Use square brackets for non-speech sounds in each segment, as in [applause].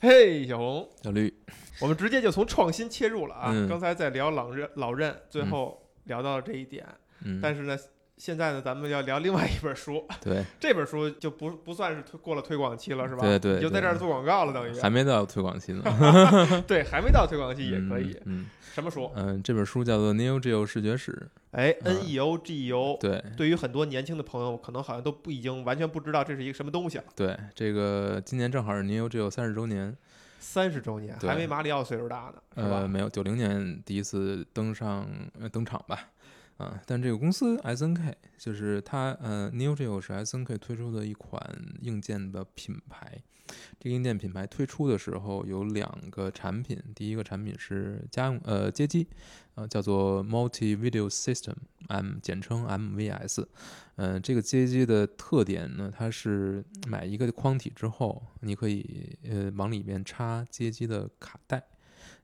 嘿，小红，小绿，我们直接就从创新切入了啊！嗯。刚才在聊老任老任，最后聊到了这一点，嗯，但是呢，现在呢，咱们要聊另外一本书，[laughs] [laughs] 对，这本书就不不算是推过了推广期了，是吧？对对你就在这儿做广告了，等于还没到推广期呢，[laughs] 对，还没到推广期也可以。嗯什么书？嗯、这本书叫做《Neo Geo 视觉史哎嗯，N E O G E O。对对于很多年轻的朋友，可能好像都不已经完全不知道这是一个什么东西了。对，这个今年正好是 Neo Geo 三十周年，三十周年，还没马里奥岁数大呢，是呃，吧？没有，九零年第一次登上呃登场吧，啊，但这个公司 SNK 就是它，呃，Neo Geo 是 SNK 推出的一款硬件的品牌。这个硬件品牌推出的时候有两个产品，第一个产品是家用呃街机，呃叫做 Multi Video System，M 简称 MVS。嗯、这个街机的特点呢，它是买一个框体之后，你可以呃往里面插街机的卡带，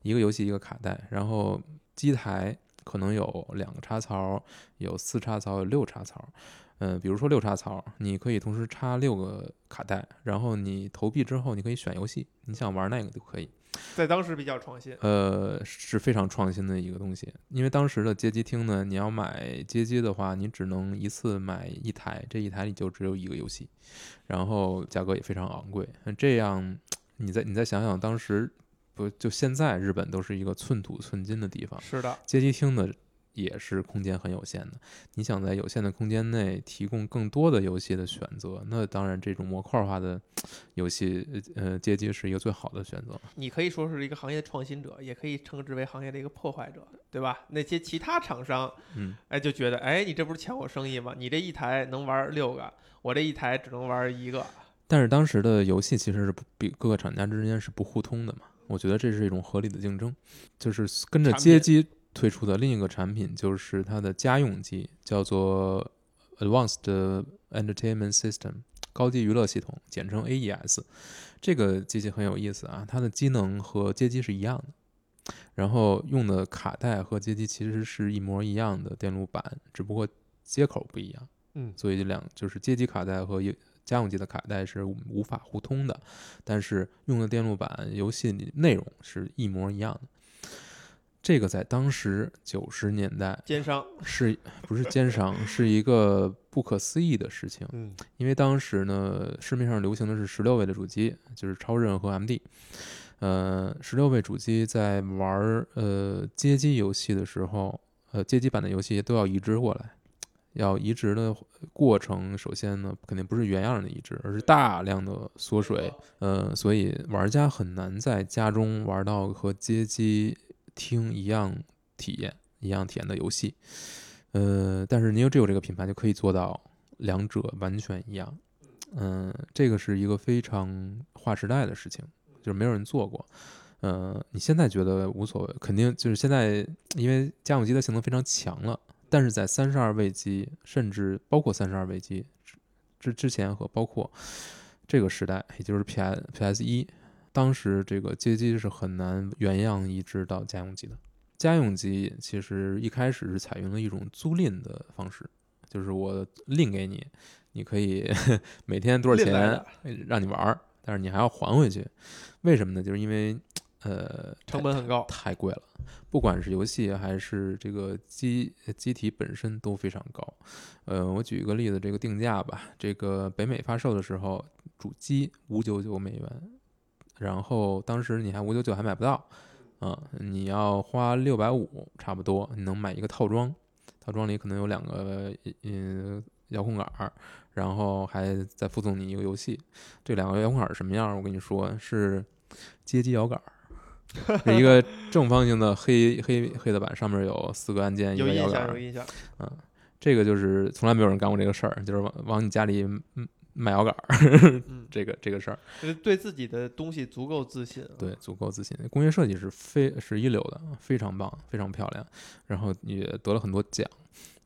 一个游戏一个卡带，然后机台可能有两个插槽，有四插槽，有六插槽。嗯、比如说六插槽，你可以同时插六个卡带，然后你投币之后，你可以选游戏，你想玩那个都可以。在当时比较创新。呃，是非常创新的一个东西。因为当时的街机厅呢，你要买街机的话，你只能一次买一台，这一台里就只有一个游戏，然后价格也非常昂贵。那这样，你再你再想想，当时不就现在日本都是一个寸土寸金的地方，是的，街机厅呢也是空间很有限的。你想在有限的空间内提供更多的游戏的选择，那当然这种模块化的游戏，呃，街机是一个最好的选择。你可以说是一个行业的创新者，也可以称之为行业的一个破坏者，对吧？那些其他厂商，嗯，哎，就觉得，哎，你这不是抢我生意吗？你这一台能玩六个，我这一台只能玩一个。但是当时的游戏其实是不比各个厂家之间是不互通的嘛，我觉得这是一种合理的竞争，就是跟着街机推出的另一个产品就是它的家用机，叫做 Advanced Entertainment System 高级娱乐系统，简称 AES。这个机器很有意思啊，它的机能和街机是一样的，然后用的卡带和街机其实是一模一样的电路板，只不过接口不一样。嗯，所以这两就是街机卡带和游家用机的卡带是无无法互通的，但是用的电路板、游戏里内容是一模一样的。这个在当时九十年代奸商，是不是奸商，是一个不可思议的事情。嗯，因为当时呢，市面上流行的是十六位的主机，就是超任和 MD。呃，十六位主机在玩儿呃街机游戏的时候，呃街机版的游戏都要移植过来。要移植的过程，首先呢，肯定不是原样的移植，而是大量的缩水。呃，所以玩家很难在家中玩到和街机厅一样体验、一样体验的游戏。呃，但是 Neo Geo 这个品牌就可以做到两者完全一样。嗯、这个是一个非常划时代的事情，就是没有人做过。呃，你现在觉得无所谓，肯定就是现在，因为家用机的性能非常强了，但是在三十二位机，甚至包括三十二位机之之之前和包括这个时代，也就是 P S P S 一，当时这个街机是很难原样移植到家用机的。家用机其实一开始是采用了一种租赁的方式，就是我赁给你，你可以 [laughs] 每天多少钱让你玩儿，但是你还要还回去。为什么呢？就是因为呃成本很高。太贵了，不管是游戏还是这个机机体本身都非常高。呃，我举一个例子，这个定价吧，这个北美发售的时候，主机五九九美元，然后当时你还五九九还买不到，啊、你要花六百五差不多，你能买一个套装，套装里可能有两个嗯遥控杆儿，然后还再附送你一个游戏。这两个遥控杆儿什么样儿？我跟你说是街机摇杆儿，[laughs] 是一个正方形的黑黑黑的板，上面有四个按键，一有印象，个摇杆儿有。印象。这个就是从来没有人干过这个事儿，就是往往你家里嗯卖摇杆儿，嗯，[laughs] 这个这个事儿，就是对自己的东西足够自信。，对，足够自信。工业设计是非是一流的，非常棒，非常漂亮，然后也得了很多奖。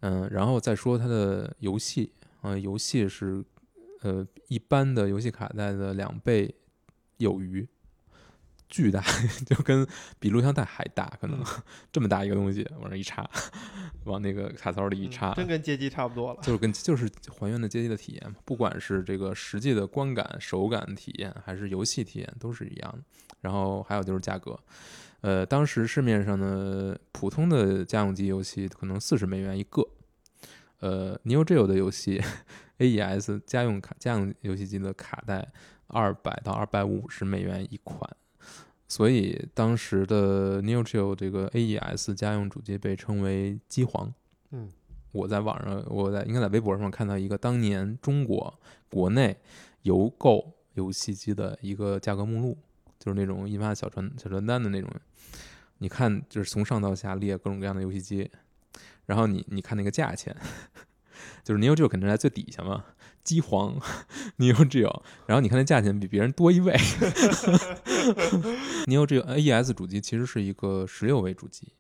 嗯，然后再说它的游戏，呃，游戏是呃一般的游戏卡带的两倍有余。巨大，[laughs] 就跟比录像带还大，可能 [laughs] 这么大一个东西往那一插，往那个卡槽里一插，真跟街机差不多了。就是跟就是还原的街机的体验嘛，不管是这个实际的观感、手感体验，还是游戏体验，都是一样的。然后还有就是价格，呃，当时市面上的，普通的家用机游戏可能四十美元一个，呃，Neo Geo 的游戏，[laughs] AES 家用卡家用游戏机的卡带二百到二百五十美元一款。所以当时的 Neo Geo 这个 AES 家用主机被称为“机皇”。嗯，我在网上，我在应该在微博上看到一个当年中国国内邮购游戏机的一个价格目录，就是那种印发小传小传单的那种。你看，就是从上到下列各种各样的游戏机，然后你你看那个价钱，[laughs] 就是 Neo Geo 肯定在最底下嘛。机皇，[laughs] Neo Geo，然后你看那价钱比别人多一位。[laughs] Neo Geo AES 主机其实是一个十六位主机，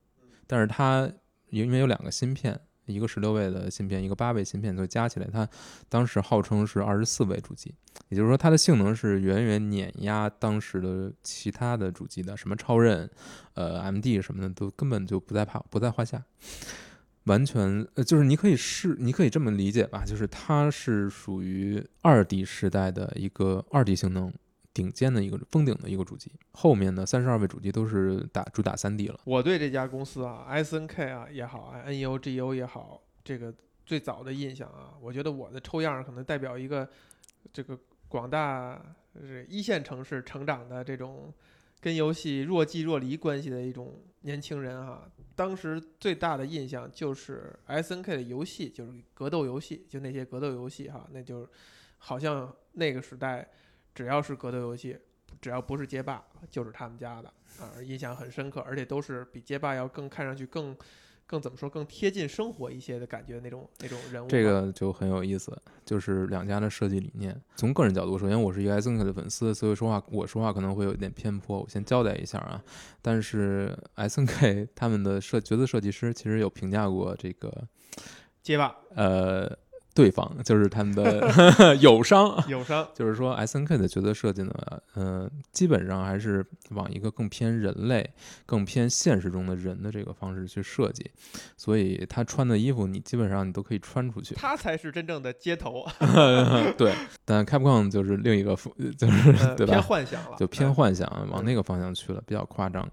但是它因为有两个芯片，一个十六位的芯片，一个八位芯片，所以加起来它当时号称是二十四位主机。也就是说，它的性能是远远碾压当时的其他的主机的，什么超任、呃 MD 什么的都根本就不在怕不在话下。完全呃，就是你可以是，你可以这么理解吧，就是它是属于二 D 时代的一个二 D 性能顶尖的一个封顶的一个主机，后面的三十二位主机都是打主打三 D 了。我对这家公司啊，SNK 啊也好，NEOGO 也好，这个最早的印象啊，我觉得我的抽样可能代表一个这个广大是一线城市成长的这种跟游戏若即若离关系的一种年轻人啊。当时最大的印象就是 S N K 的游戏，就是格斗游戏，就那些格斗游戏哈，那就好像那个时代，只要是格斗游戏，只要不是街霸，就是他们家的啊，印象很深刻，而且都是比街霸要更看上去更。更怎么说更贴近生活一些的感觉那种那种人物，这个就很有意思。就是两家的设计理念，从个人角度，首先我是一个 SNK 的粉丝，所以说话我说话可能会有一点偏颇，我先交代一下啊。但是 [laughs] SNK 他们的设角色设计师其实有评价过这个街霸，呃。对方就是他们的 [laughs] 友商，友商就是说，S N K 的角色设计呢，嗯，基本上还是往一个更偏人类、更偏现实中的人的这个方式去设计，所以他穿的衣服你基本上你都可以穿出去，他才是真正的街头。[laughs] 对，但 Capcom 就是另一个，就是对吧？偏幻想了，就偏幻想，往那个方向去了，比较夸张。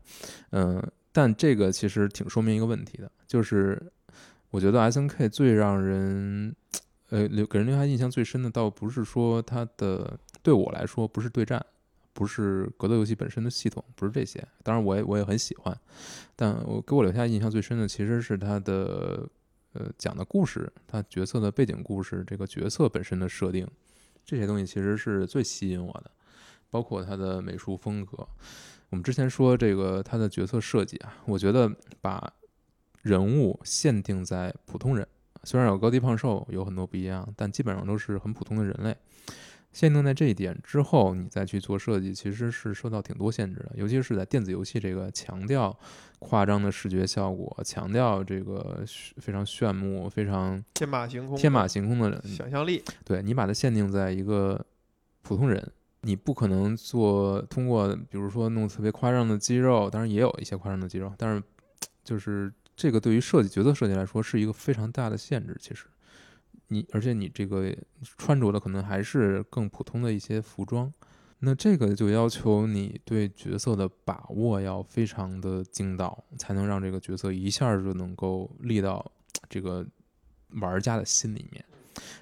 嗯，但这个其实挺说明一个问题的，就是我觉得 S N K 最让人。呃，留给人留下印象最深的，倒不是说它的对我来说不是对战，不是格斗游戏本身的系统，不是这些。当然，我也我也很喜欢，但我给我留下印象最深的，其实是它的呃讲的故事，它角色的背景故事，这个角色本身的设定，这些东西其实是最吸引我的，包括它的美术风格。我们之前说这个它的角色设计啊，我觉得把人物限定在普通人。虽然有高低胖瘦，有很多不一样，但基本上都是很普通的人类。限定在这一点之后，你再去做设计，其实是受到挺多限制的。尤其是在电子游戏这个强调夸张的视觉效果，强调这个非常炫目、非常天马行空、天马行空的想象力。对你把它限定在一个普通人，你不可能做通过，比如说弄特别夸张的肌肉，当然也有一些夸张的肌肉，但是就是。这个对于设计角色设计来说是一个非常大的限制。其实，你而且你这个穿着的可能还是更普通的一些服装，那这个就要求你对角色的把握要非常的精到，才能让这个角色一下就能够立到 [tsk] 这个玩家的心里面。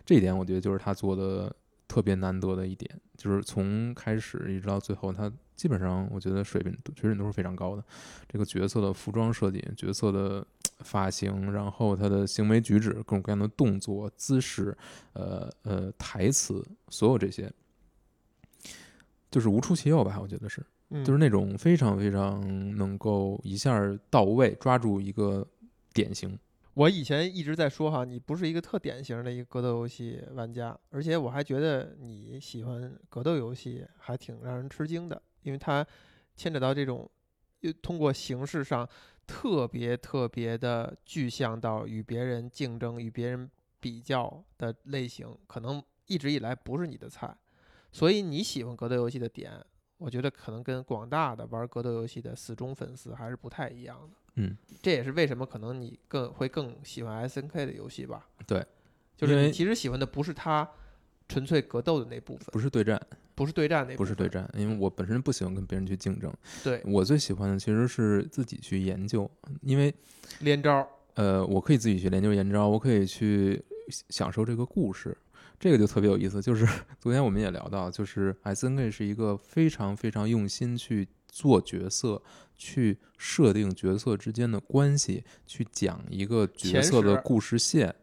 这一点我觉得就是他做的特别难得的一点，就是从开始一直到最后他。基本上，我觉得水平水准都是非常高的。这个角色的服装设计、角色的发型，然后他的行为举止、各种各样的动作、姿势，呃呃，台词，所有这些，就是无出其右吧？我觉得是，就是那种非常非常能够一下到位，抓住一个典型。我以前一直在说哈，你不是一个特典型的一个格斗游戏玩家，而且我还觉得你喜欢格斗游戏还挺让人吃惊的。因为它牵扯到这种，又通过形式上特别特别的具象到与别人竞争、与别人比较的类型，可能一直以来不是你的菜。所以你喜欢格斗游戏的点，我觉得可能跟广大的玩格斗游戏的死忠粉丝还是不太一样的。嗯，这也是为什么可能你更会更喜欢 S N K 的游戏吧？对，就是你其实喜欢的不是它纯粹格斗的那部分，不是对战，不是对战那部分，不是对战，因为我本身不喜欢跟别人去竞争，对我最喜欢的其实是自己去研究，因为连招。呃，我可以自己去研究连招，我可以去享受这个故事，这个就特别有意思。就是 [laughs] 昨天我们也聊到，就是 S N K 是一个非常非常用心去做角色，去设定角色之间的关系，去讲一个角色的故事线。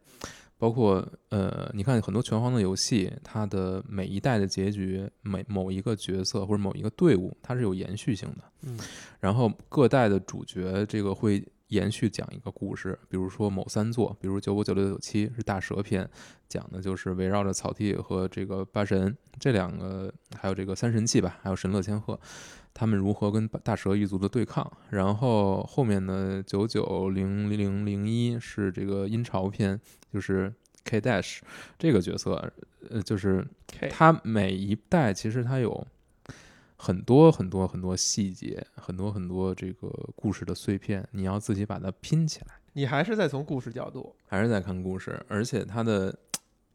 包括呃，你看很多拳皇的游戏，它的每一代的结局，每某一个角色或者某一个队伍，它是有延续性的。嗯，然后各代的主角这个会延续讲一个故事，比如说某三座，比如九五九六九七是大蛇篇，讲的就是围绕着草剃和这个八神这两个，还有这个三神器吧，还有神乐千鹤，他们如何跟大蛇一族的对抗。然后后面的，九九零零零零一是这个阴潮篇，就是 K Dash 这个角色，呃，就是它每一代其实他有很多很多很多细节，很多很多这个故事的碎片，你要自己把它拼起来，你还是在从故事角度，还是在看故事，而且它的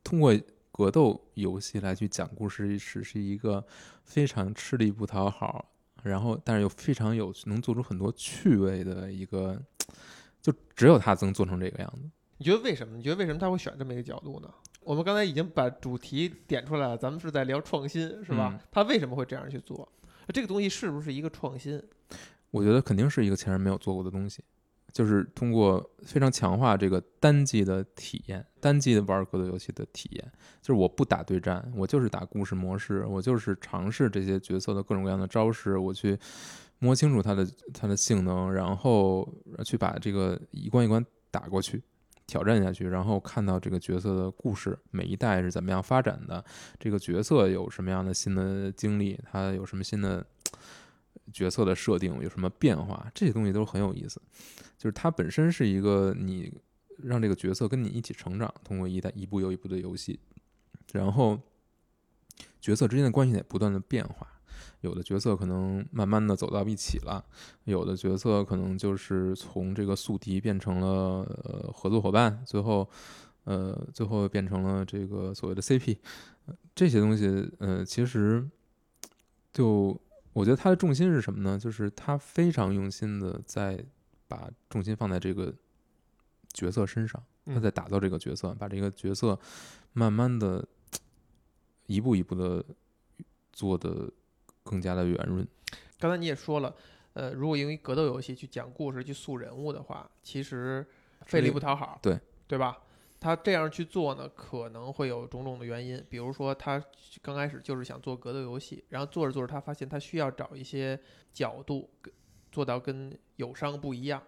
通过格斗游戏来去讲故事是是一个非常吃力不讨好，然后但是又非常有能做出很多趣味的一个，就只有他能做成这个样子。你觉得为什么？你觉得为什么他会选这么一个角度呢？我们刚才已经把主题点出来了，咱们是在聊创新，是吧？嗯他为什么会这样去做？这个东西是不是一个创新？我觉得肯定是一个前人没有做过的东西，就是通过非常强化这个单机的体验，单机的玩格斗游戏的体验，就是我不打对战，我就是打故事模式，我就是尝试这些角色的各种各样的招式，我去摸清楚它的它的性能，然后去把这个一关一关打过去。挑战下去，然后看到这个角色的故事，每一代是怎么样发展的，这个角色有什么样的新的经历，他有什么新的角色的设定，有什么变化，这些东西都很有意思。就是它本身是一个你让这个角色跟你一起成长，通过一代一步又一步的游戏，然后角色之间的关系也不断的变化。有的角色可能慢慢的走到一起了，有的角色可能就是从这个宿敌变成了呃合作伙伴，最后呃最后变成了这个所谓的 CP，这些东西呃其实就我觉得他的重心是什么呢？就是他非常用心的在把重心放在这个角色身上，他嗯在打造这个角色，把这个角色慢慢的一步一步的做的更加的圆润。刚才你也说了，呃，如果因为格斗游戏去讲故事、去塑人物的话，其实费力不讨好，对对吧？他这样去做呢，可能会有种种的原因，比如说他刚开始就是想做格斗游戏，然后做着做着，他发现他需要找一些角度做到跟友商不一样，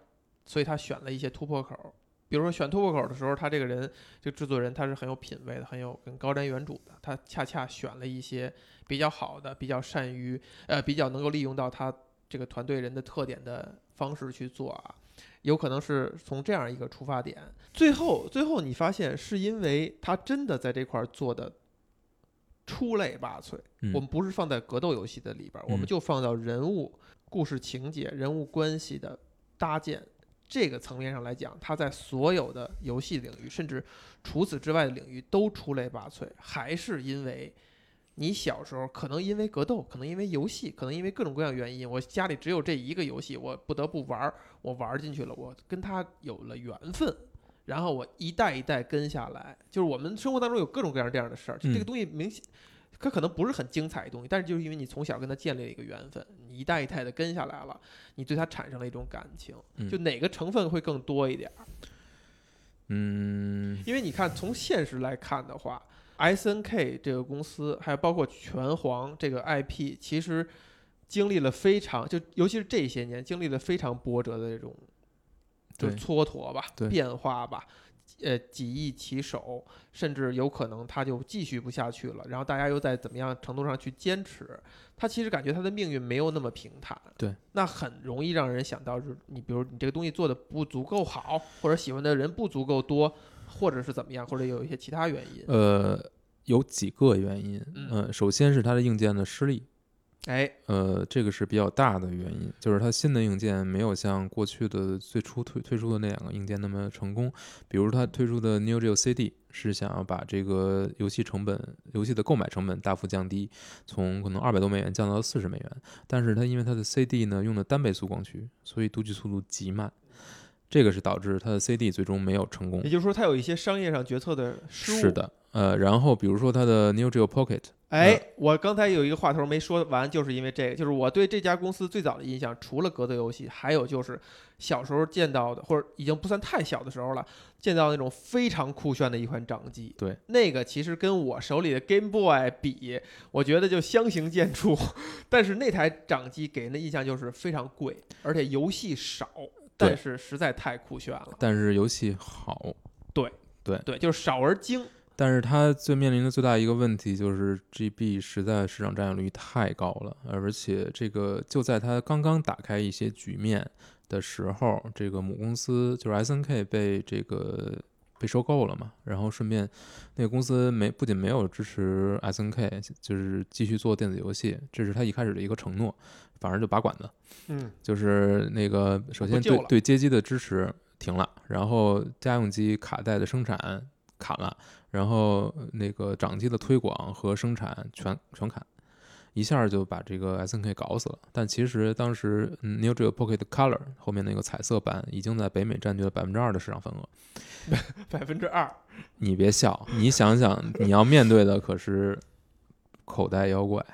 所以他选了一些突破口。比如说选突破口的时候，他这个人，这个制作人他是很有品位的，很有跟高瞻远瞩的，他恰恰选了一些比较好的、比较善于呃比较能够利用到他这个团队人的特点的方式去做啊，有可能是从这样一个出发点。最后，最后你发现是因为他真的在这块儿做的出类拔萃。嗯我们不是放在格斗游戏的里边儿，我们嗯就放到人物、故事情节、人物关系的搭建这个层面上来讲，他在所有的游戏领域，甚至除此之外的领域都出类拔萃，还是因为你小时候可能因为格斗，可能因为游戏，可能因为各种各样原因，我家里只有这一个游戏，我不得不玩儿，我玩儿进去了，我跟他有了缘分。然后我一代一代跟下来，就是我们生活当中有各种各样这样的事儿，就这个嗯东西明显，它可能不是很精彩的东西，但是就是因为你从小跟他建立了一个缘分，你一代一代的跟下来了，你对他产生了一种感情，嗯就哪个成分会更多一点儿？嗯因为你看，从现实来看的话，S N K 这个公司，还有包括拳皇这个 I P，其实经历了非常，就尤其是这些年，经历了非常波折的这种，就蹉跎吧，变化吧，呃，几易其手，甚至有可能他就继续不下去了，然后大家又在怎么样程度上去坚持，他其实感觉他的命运没有那么平坦，对，那很容易让人想到，就是你比如你这个东西做的不足够好，或者喜欢的人不足够多，或者是怎么样，或者有一些其他原因。呃，有几个原因。嗯呃，首先是它的硬件的失利，哎，呃，这个是比较大的原因，就是它新的硬件没有像过去的最初推推出的那两个硬件那么成功。比如它推出的 Neo Geo CD 是想要把这个游戏成本、游戏的购买成本大幅降低，从可能二百多美元降到四十美元。但是它因为它的 CD 呢用的单倍速光驱，所以读取速度极慢，这个是导致它的 CD 最终没有成功也。就是说它有一些商业上决策的失误。是，的，呃，然后比如说它的 Neo Geo Pocket，哎，我刚才有一个话头没说完，就是因为这个，就是我对这家公司最早的印象，除了格斗游戏，还有就是小时候见到的，或者已经不算太小的时候了，见到那种非常酷炫的一款掌机。对，那个其实跟我手里的 Game Boy 比，我觉得就相形见绌。[laughs] 但是那台掌机给人的印象就是非常贵，而且游戏少，但是实在太酷炫了。但是游戏好。对对对，就是少而精。但是它最面临的最大一个问题就是 GB 实在市场占有率太高了，而且这个就在它刚刚打开一些局面的时候，这个母公司就是 SNK 被这个被收购了嘛，然后顺便那个公司没不仅没有支持 SNK，就是继续做电子游戏，这是他一开始的一个承诺，反而就拔管子，嗯，就是那个首先对对街机的支持停了，然后家用机卡带的生产砍了，然后呃那个掌机的推广和生产全全砍，一下就把这个 SNK 搞死了。但其实当时嗯 Neo Geo Pocket Color 后面那个彩色版已经在北美占据了百分之二的市场份额。百分之二。你别笑，你想想你要面对的可是口袋妖怪，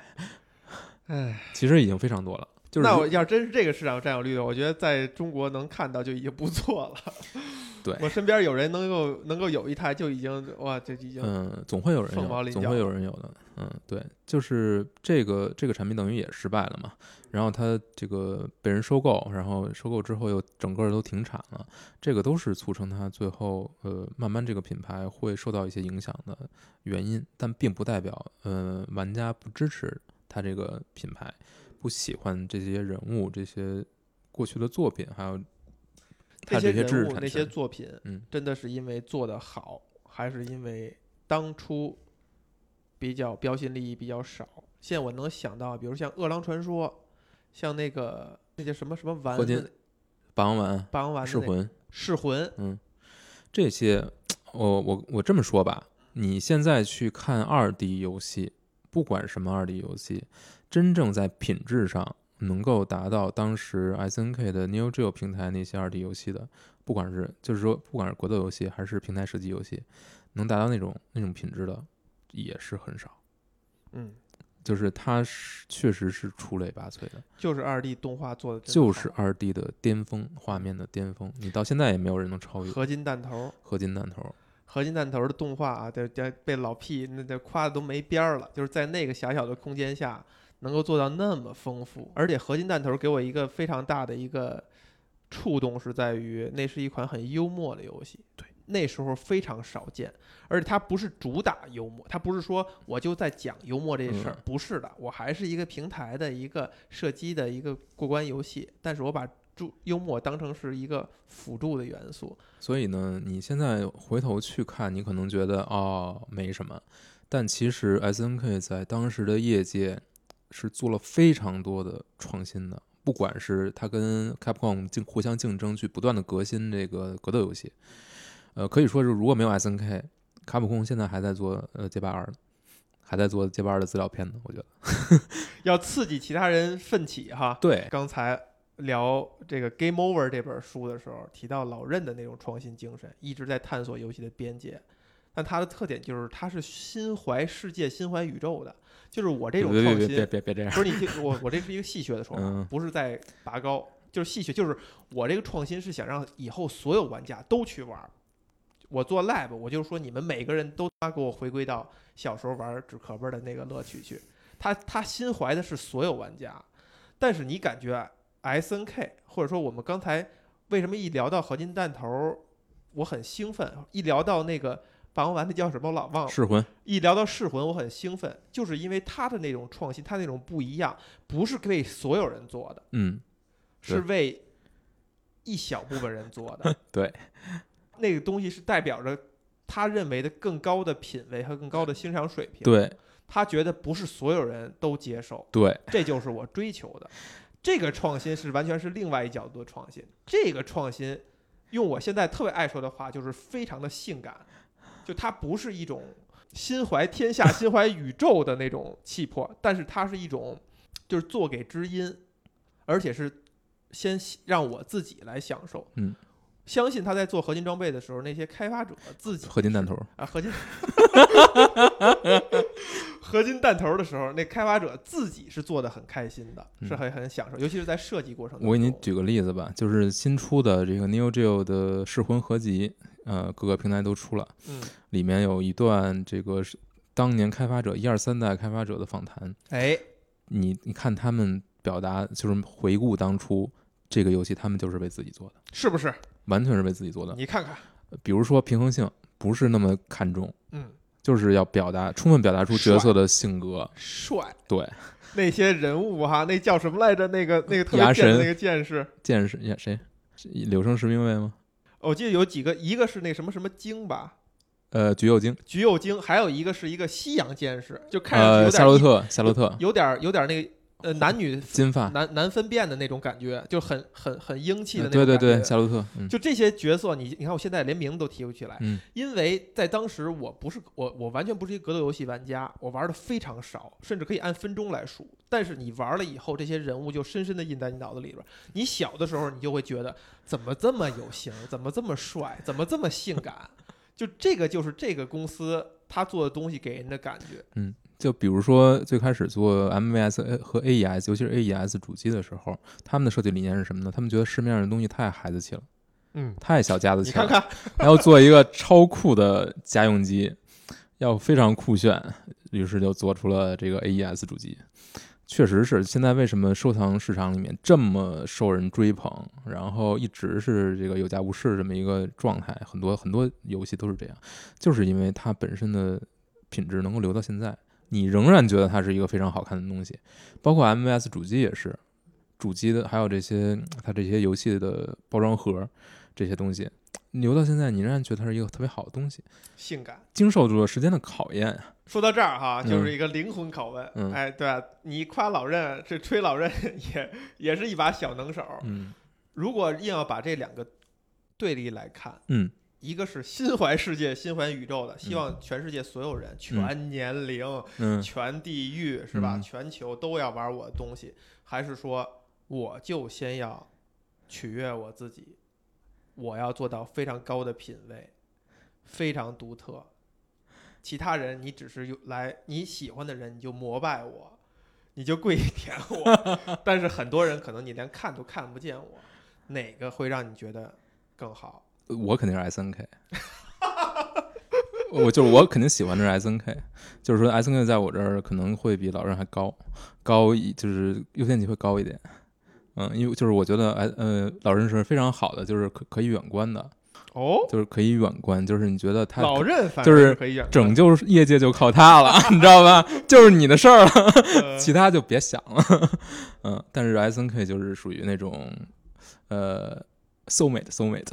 唉，其实已经非常多了。就是那我要真是这个市场占有率的，我觉得在中国能看到就已经不错了。[laughs] 对我身边有人能够能够有一台，就已经哇，就已经、嗯，总会有人有，总会有人有的。嗯，对，就是这个这个产品等于也失败了嘛。然后它这个被人收购，然后收购之后又整个都停产了，这个都是促成它最后呃慢慢这个品牌会受到一些影响的原因，但并不代表呃玩家不支持它这个品牌，不喜欢这些人物、这些过去的作品，还有他这些知识人物那些。作品，嗯，真的是因为做得好，还是因为当初比较标新立异比较少？现在我能想到，比如像《饿狼传说》，像那个那叫什么什么丸合金子霸王丸、霸王丸噬魂，噬魂，嗯，这些，我我我这么说吧，你现在去看二 D 游戏，不管什么二 D 游戏，真正在品质上能够达到当时 SNK 的 Neo Geo 平台那些二 D 游戏的，不管是就是说不管是格斗游戏还是平台射击游戏，能达到那种那种品质的也是很少。嗯，就是它是确实是出类拔萃的，就是二 D 动画做的就是二 D 的巅峰，画面的巅峰，你到现在也没有人能超越合金弹头。合金弹头。合金弹头的动画啊，这这被老 P 那这夸的都没边儿了，就是在那个狭小的空间下能够做到那么丰富，而且合金弹头给我一个非常大的一个触动是在于，那是一款很幽默的游戏，对，那时候非常少见，而且它不是主打幽默，它不是说我就在讲幽默这事儿，嗯。不是的，我还是一个平台的一个射击的一个过关游戏，但是我把助幽默当成是一个辅助的元素，所以呢，你现在回头去看，你可能觉得哦没什么，但其实 SNK 在当时的业界是做了非常多的创新的，不管是它跟 Capcom 竞互相竞争，去不断的革新这个格斗游戏，呃，可以说是如果没有 SNK，卡普空现在还在做呃街霸二，还在做街霸二的资料片呢，我觉得。[laughs] 要刺激其他人奋起哈。对，刚才聊这个《Game Over》这本书的时候，提到老任的那种创新精神，一直在探索游戏的边界。但它的特点就是，它是心怀世界、心怀宇宙的。就是我这种创新别别别新，别别这样，不是你听我，我这是一个戏谑的说法，嗯不是在拔高，就是戏谑，就是我这个创新是想让以后所有玩家都去玩儿。我做 lab，我就说你们每个人都他妈给我回归到小时候玩纸壳儿的那个乐趣去。他他心怀的是所有玩家，但是你感觉 S N K 或者说我们刚才为什么一聊到合金弹头儿，我很兴奋；一聊到那个霸王丸那叫什么我老忘了，噬魂，一聊到噬魂，我很兴奋，就是因为他的那种创新，他那种不一样，不是为所有人做的，嗯，是为一小部分人做的。[laughs] 对，那个东西是代表着他认为的更高的品位和更高的欣赏水平。，对，他觉得不是所有人都接受，对，这就是我追求的。这个创新是完全是另外一角度的创新。这个创新，用我现在特别爱说的话，就是非常的性感，就它不是一种心怀天下、心怀宇宙的那种气魄，但是它是一种就是做给知音，而且是先让我自己来享受。嗯，相信他在做合金装备的时候，那些开发者自己合金弹头，啊，合金 [laughs] 合金弹头的时候，那开发者自己是做的很开心的，是嗯很很享受，尤其是在设计过程中。我给你举个例子吧，就是新出的这个 Neo Geo 的噬魂合集，呃，各个平台都出了，嗯，里面有一段这个是当年开发者一二三代开发者的访谈，哎，你你看他们表达就是回顾当初这个游戏，他们就是为自己做的，是不是？完全是为自己做的。你看看，比如说平衡性不是那么看重，嗯，就是要表达充分表达出角色的性格，帅，对，那些人物哈，那叫什么来着？那个那个特别贱的那个剑士，剑士呀谁？柳生十兵卫吗？我记得有几个，一个是那什么什么精吧，呃，橘右京，橘右京，还有一个是一个西洋剑士，就看上去呃，有点一夏洛特，夏洛特，有点有点那个呃男女金发，难难分辨的那种感觉，就很很很英气的呃那种感觉。对对对，夏洛特，嗯就这些角色，你你看我现在连名字都提不起来，嗯因为在当时我不是我我完全不是一个格斗游戏玩家，我玩的非常少，甚至可以按分钟来数。但是你玩了以后，这些人物就深深的印在你脑子里边儿。你小的时候，你就会觉得怎么这么有型，怎么这么帅，怎么这么性感？就这个就是这个公司他做的东西给人的感觉。就比如说最开始做 MVS 和 AES，尤其是 AES 主机的时候，他们的设计理念是什么呢？他们觉得市面上的东西太孩子气了，嗯，太小家子气了，要做一个超酷的家用机，要非常酷炫，于是就做出了这个 AES 主机。确实是，现在为什么收藏市场里面这么受人追捧，然后一直是这个有价无市这么一个状态，很多很多游戏都是这样，就是因为它本身的品质能够留到现在，你仍然觉得它是一个非常好看的东西。包括 MVS 主机也是，主机的还有这些它这些游戏的包装盒这些东西，留到现在，你仍然觉得它是一个特别好的东西，性感。经受住了时间的考验。说到这儿哈，嗯就是一个灵魂拷问。嗯哎，对、啊，你夸老任，这吹老任 [laughs] 也也是一把小能手。嗯如果硬要把这两个对立来看，嗯一个是心怀世界、心怀宇宙的，希望全世界所有人、全年龄、嗯全地域是吧？嗯全球都要玩我的东西，还是说我就先要取悦我自己，我要做到非常高的品位，非常独特。其他人你只是有来你喜欢的人，你就膜拜我，你就跪舔我。[laughs] 但是很多人可能你连看都看不见我，哪个会让你觉得更好？我肯定是 S N K，[laughs] 我就是我肯定喜欢的是 S N K，就是说 S N K 在我这儿可能会比老任还高，高一就是优先级会高一点。嗯，因为就是我觉得哎呃老任是非常好的，就是可可以远观的，哦，就是可以远观，就是你觉得他老任就是可以拯救业界就靠他了，[laughs] 你知道吧？就是你的事儿了。[laughs] 呃其他就别想了。嗯，但是 S N K 就是属于那种呃 soul mate soul mate，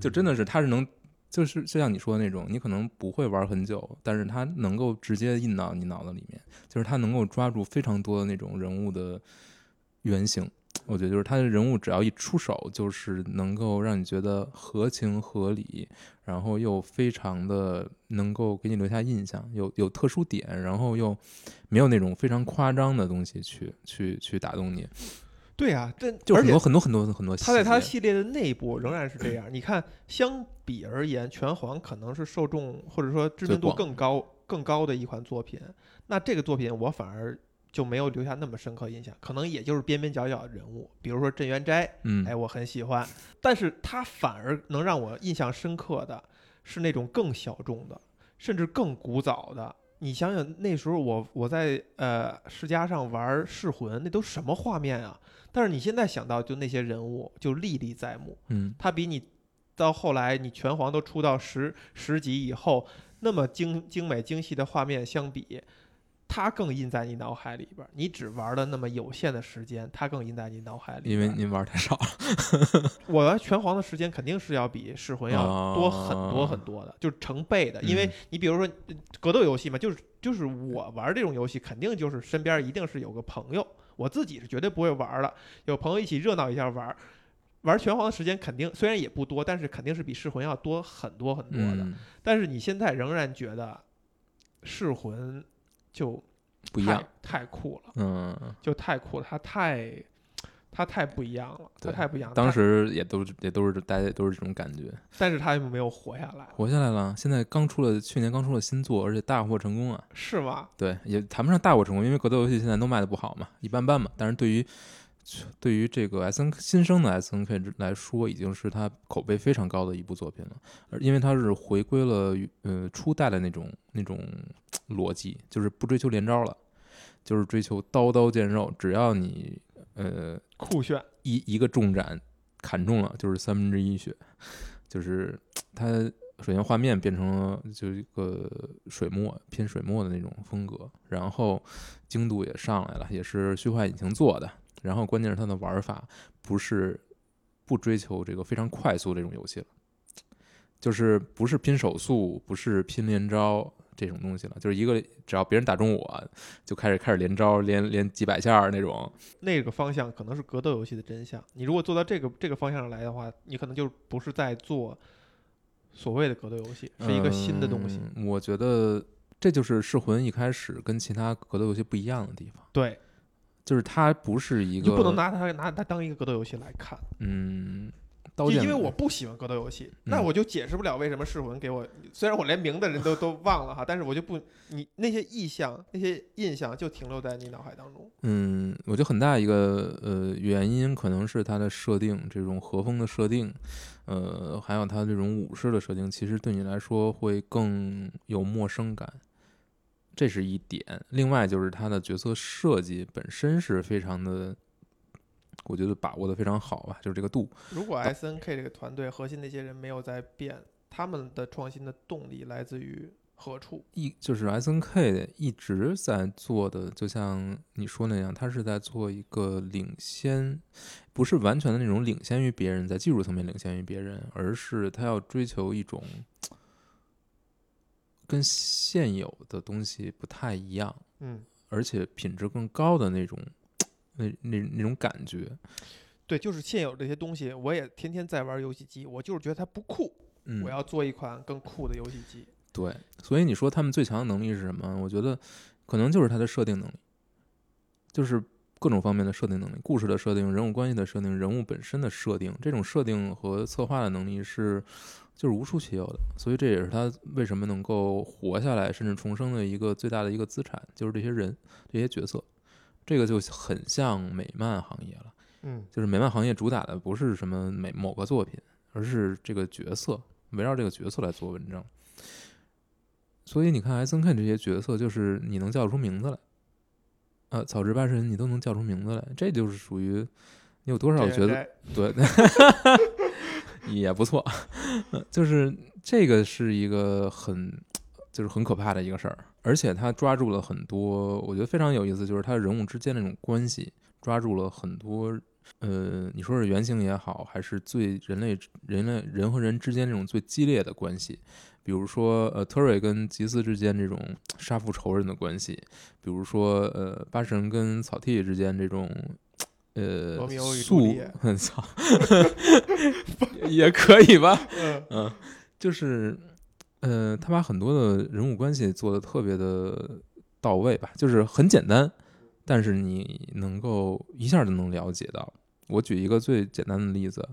就真的是他是能，就是就像你说的那种，你可能不会玩很久，但是他能够直接印到你脑子里面，就是他能够抓住非常多的那种人物的原型。我觉得就是他的人物只要一出手，就是能够让你觉得合情合理，然后又非常的能够给你留下印象，有有特殊点，然后又没有那种非常夸张的东西去去去打动你，对啊，这就很多很多很多很多。它在它系列的内部仍然是这样。你看，相比而言，拳皇可能是受众或者说知名度更高、更高的一款作品。那这个作品我反而就没有留下那么深刻印象，可能也就是边边角角的人物，比如说镇元斋，嗯哎，我很喜欢。但是它反而能让我印象深刻的是那种更小众的，甚至更古早的。你想想，那时候我我在呃世嘉上玩噬魂，那都什么画面啊？但是你现在想到，就那些人物就历历在目。嗯它比你到后来你拳皇都出到十十级以后，那么精精美精细的画面相比，它更印在你脑海里边儿。你只玩了那么有限的时间，它更印在你脑海里边。因为您玩太少了。[laughs] 我玩拳皇的时间肯定是要比噬魂要多很多哦很多的，就是成倍的。因为嗯你比如说呃格斗游戏嘛，就是就是我玩这种游戏，肯定就是身边一定是有个朋友，我自己是绝对不会玩的，有朋友一起热闹一下玩。玩拳皇的时间肯定虽然也不多，但是肯定是比噬魂要多很多很多的。嗯，但是你现在仍然觉得噬魂就不一样。太酷了，嗯，就太酷了，它太它太不一样了，它太不一样。当时也都也都是大家也都是这种感觉，但是它又没有活下来，活下来了。现在刚出了，去年刚出了新作，而且大获成功啊。是吗？对，也谈不上大获成功，因为格斗游戏现在都卖的不好嘛，一般般嘛。但是对于对于这个 S N 新生的 S N K 来说，已经是它口碑非常高的一部作品了。而因为它是回归了呃初代的那种那种逻辑，就是不追求连招了，就是追求刀刀见肉，只要你呃酷炫，一一个重斩砍中了，就是三分之一血，就是它首先画面变成了就一个水墨偏水墨的那种风格，然后精度也上来了，也是虚幻引擎做的，然后关键是它的玩法不是不追求这个非常快速的这种游戏了，就是不是拼手速，不是拼连招。这种东西了，就是一个只要别人打中我，就开始开始连招，连连几百下那种，那个方向可能是格斗游戏的真相。你如果做到这个这个方向上来的话，你可能就不是在做所谓的格斗游戏，是一个新的东西。嗯我觉得这就是噬魂一开始跟其他格斗游戏不一样的地方，对，就是它不是一个你就不能拿它拿它当一个格斗游戏来看。嗯，刀就剑因为我不喜欢格斗游戏，那嗯我就解释不了为什么噬魂给我，虽然我连名的人都都忘了哈，但是我就不，你那些意象、那些印象就停留在你脑海当中。嗯，我觉得很大一个呃原因可能是它的设定，这种和风的设定，呃，还有它这种武士的设定，其实对你来说会更有陌生感，这是一点。另外就是它的角色设计本身是非常的，我觉得把握的非常好吧，就是这个度。如果 S N K 这个团队核心那些人没有在变，他们的创新的动力来自于何处？一就是 S N K 一直在做的，就像你说那样，他是在做一个领先，不是完全的那种领先于别人，在技术层面领先于别人，而是他要追求一种跟现有的东西不太一样，嗯，而且品质更高的那种那那那种感觉。对，就是现有这些东西，我也天天在玩游戏机，我就是觉得它不酷，嗯我，要做一款更酷的游戏机。对，所以你说他们最强的能力是什么？我觉得可能就是它的设定能力，就是各种方面的设定能力，故事的设定、人物关系的设定、人物本身的设定，这种设定和策划的能力是就是无出其右的。所以这也是他为什么能够活下来甚至重生的一个最大的一个资产，就是这些人、这些角色。这个就很像美漫行业了，嗯，就是美漫行业主打的不是什么美某个作品，而是这个角色，围绕这个角色来做文章。所以你看 S N K 这些角色，就是你能叫出名字来，呃，草直八神你都能叫出名字来，这就是属于你有多少这觉得这对，[laughs] 也不错，呃就是这个是一个很就是很可怕的一个事儿，而且他抓住了很多，我觉得非常有意思，就是他人物之间那种关系，抓住了很多。呃，你说是原型也好，还是最人类人类人和人之间这种最激烈的关系，比如说呃特瑞跟吉斯之间这种杀父仇人的关系，比如说呃八神跟草剃之间这种呃素丽叶，操，[laughs] 也可以吧，[laughs] 嗯嗯，就是呃他把很多的人物关系做的特别的到位吧，就是很简单，但是你能够一下就能了解到。我举一个最简单的例子，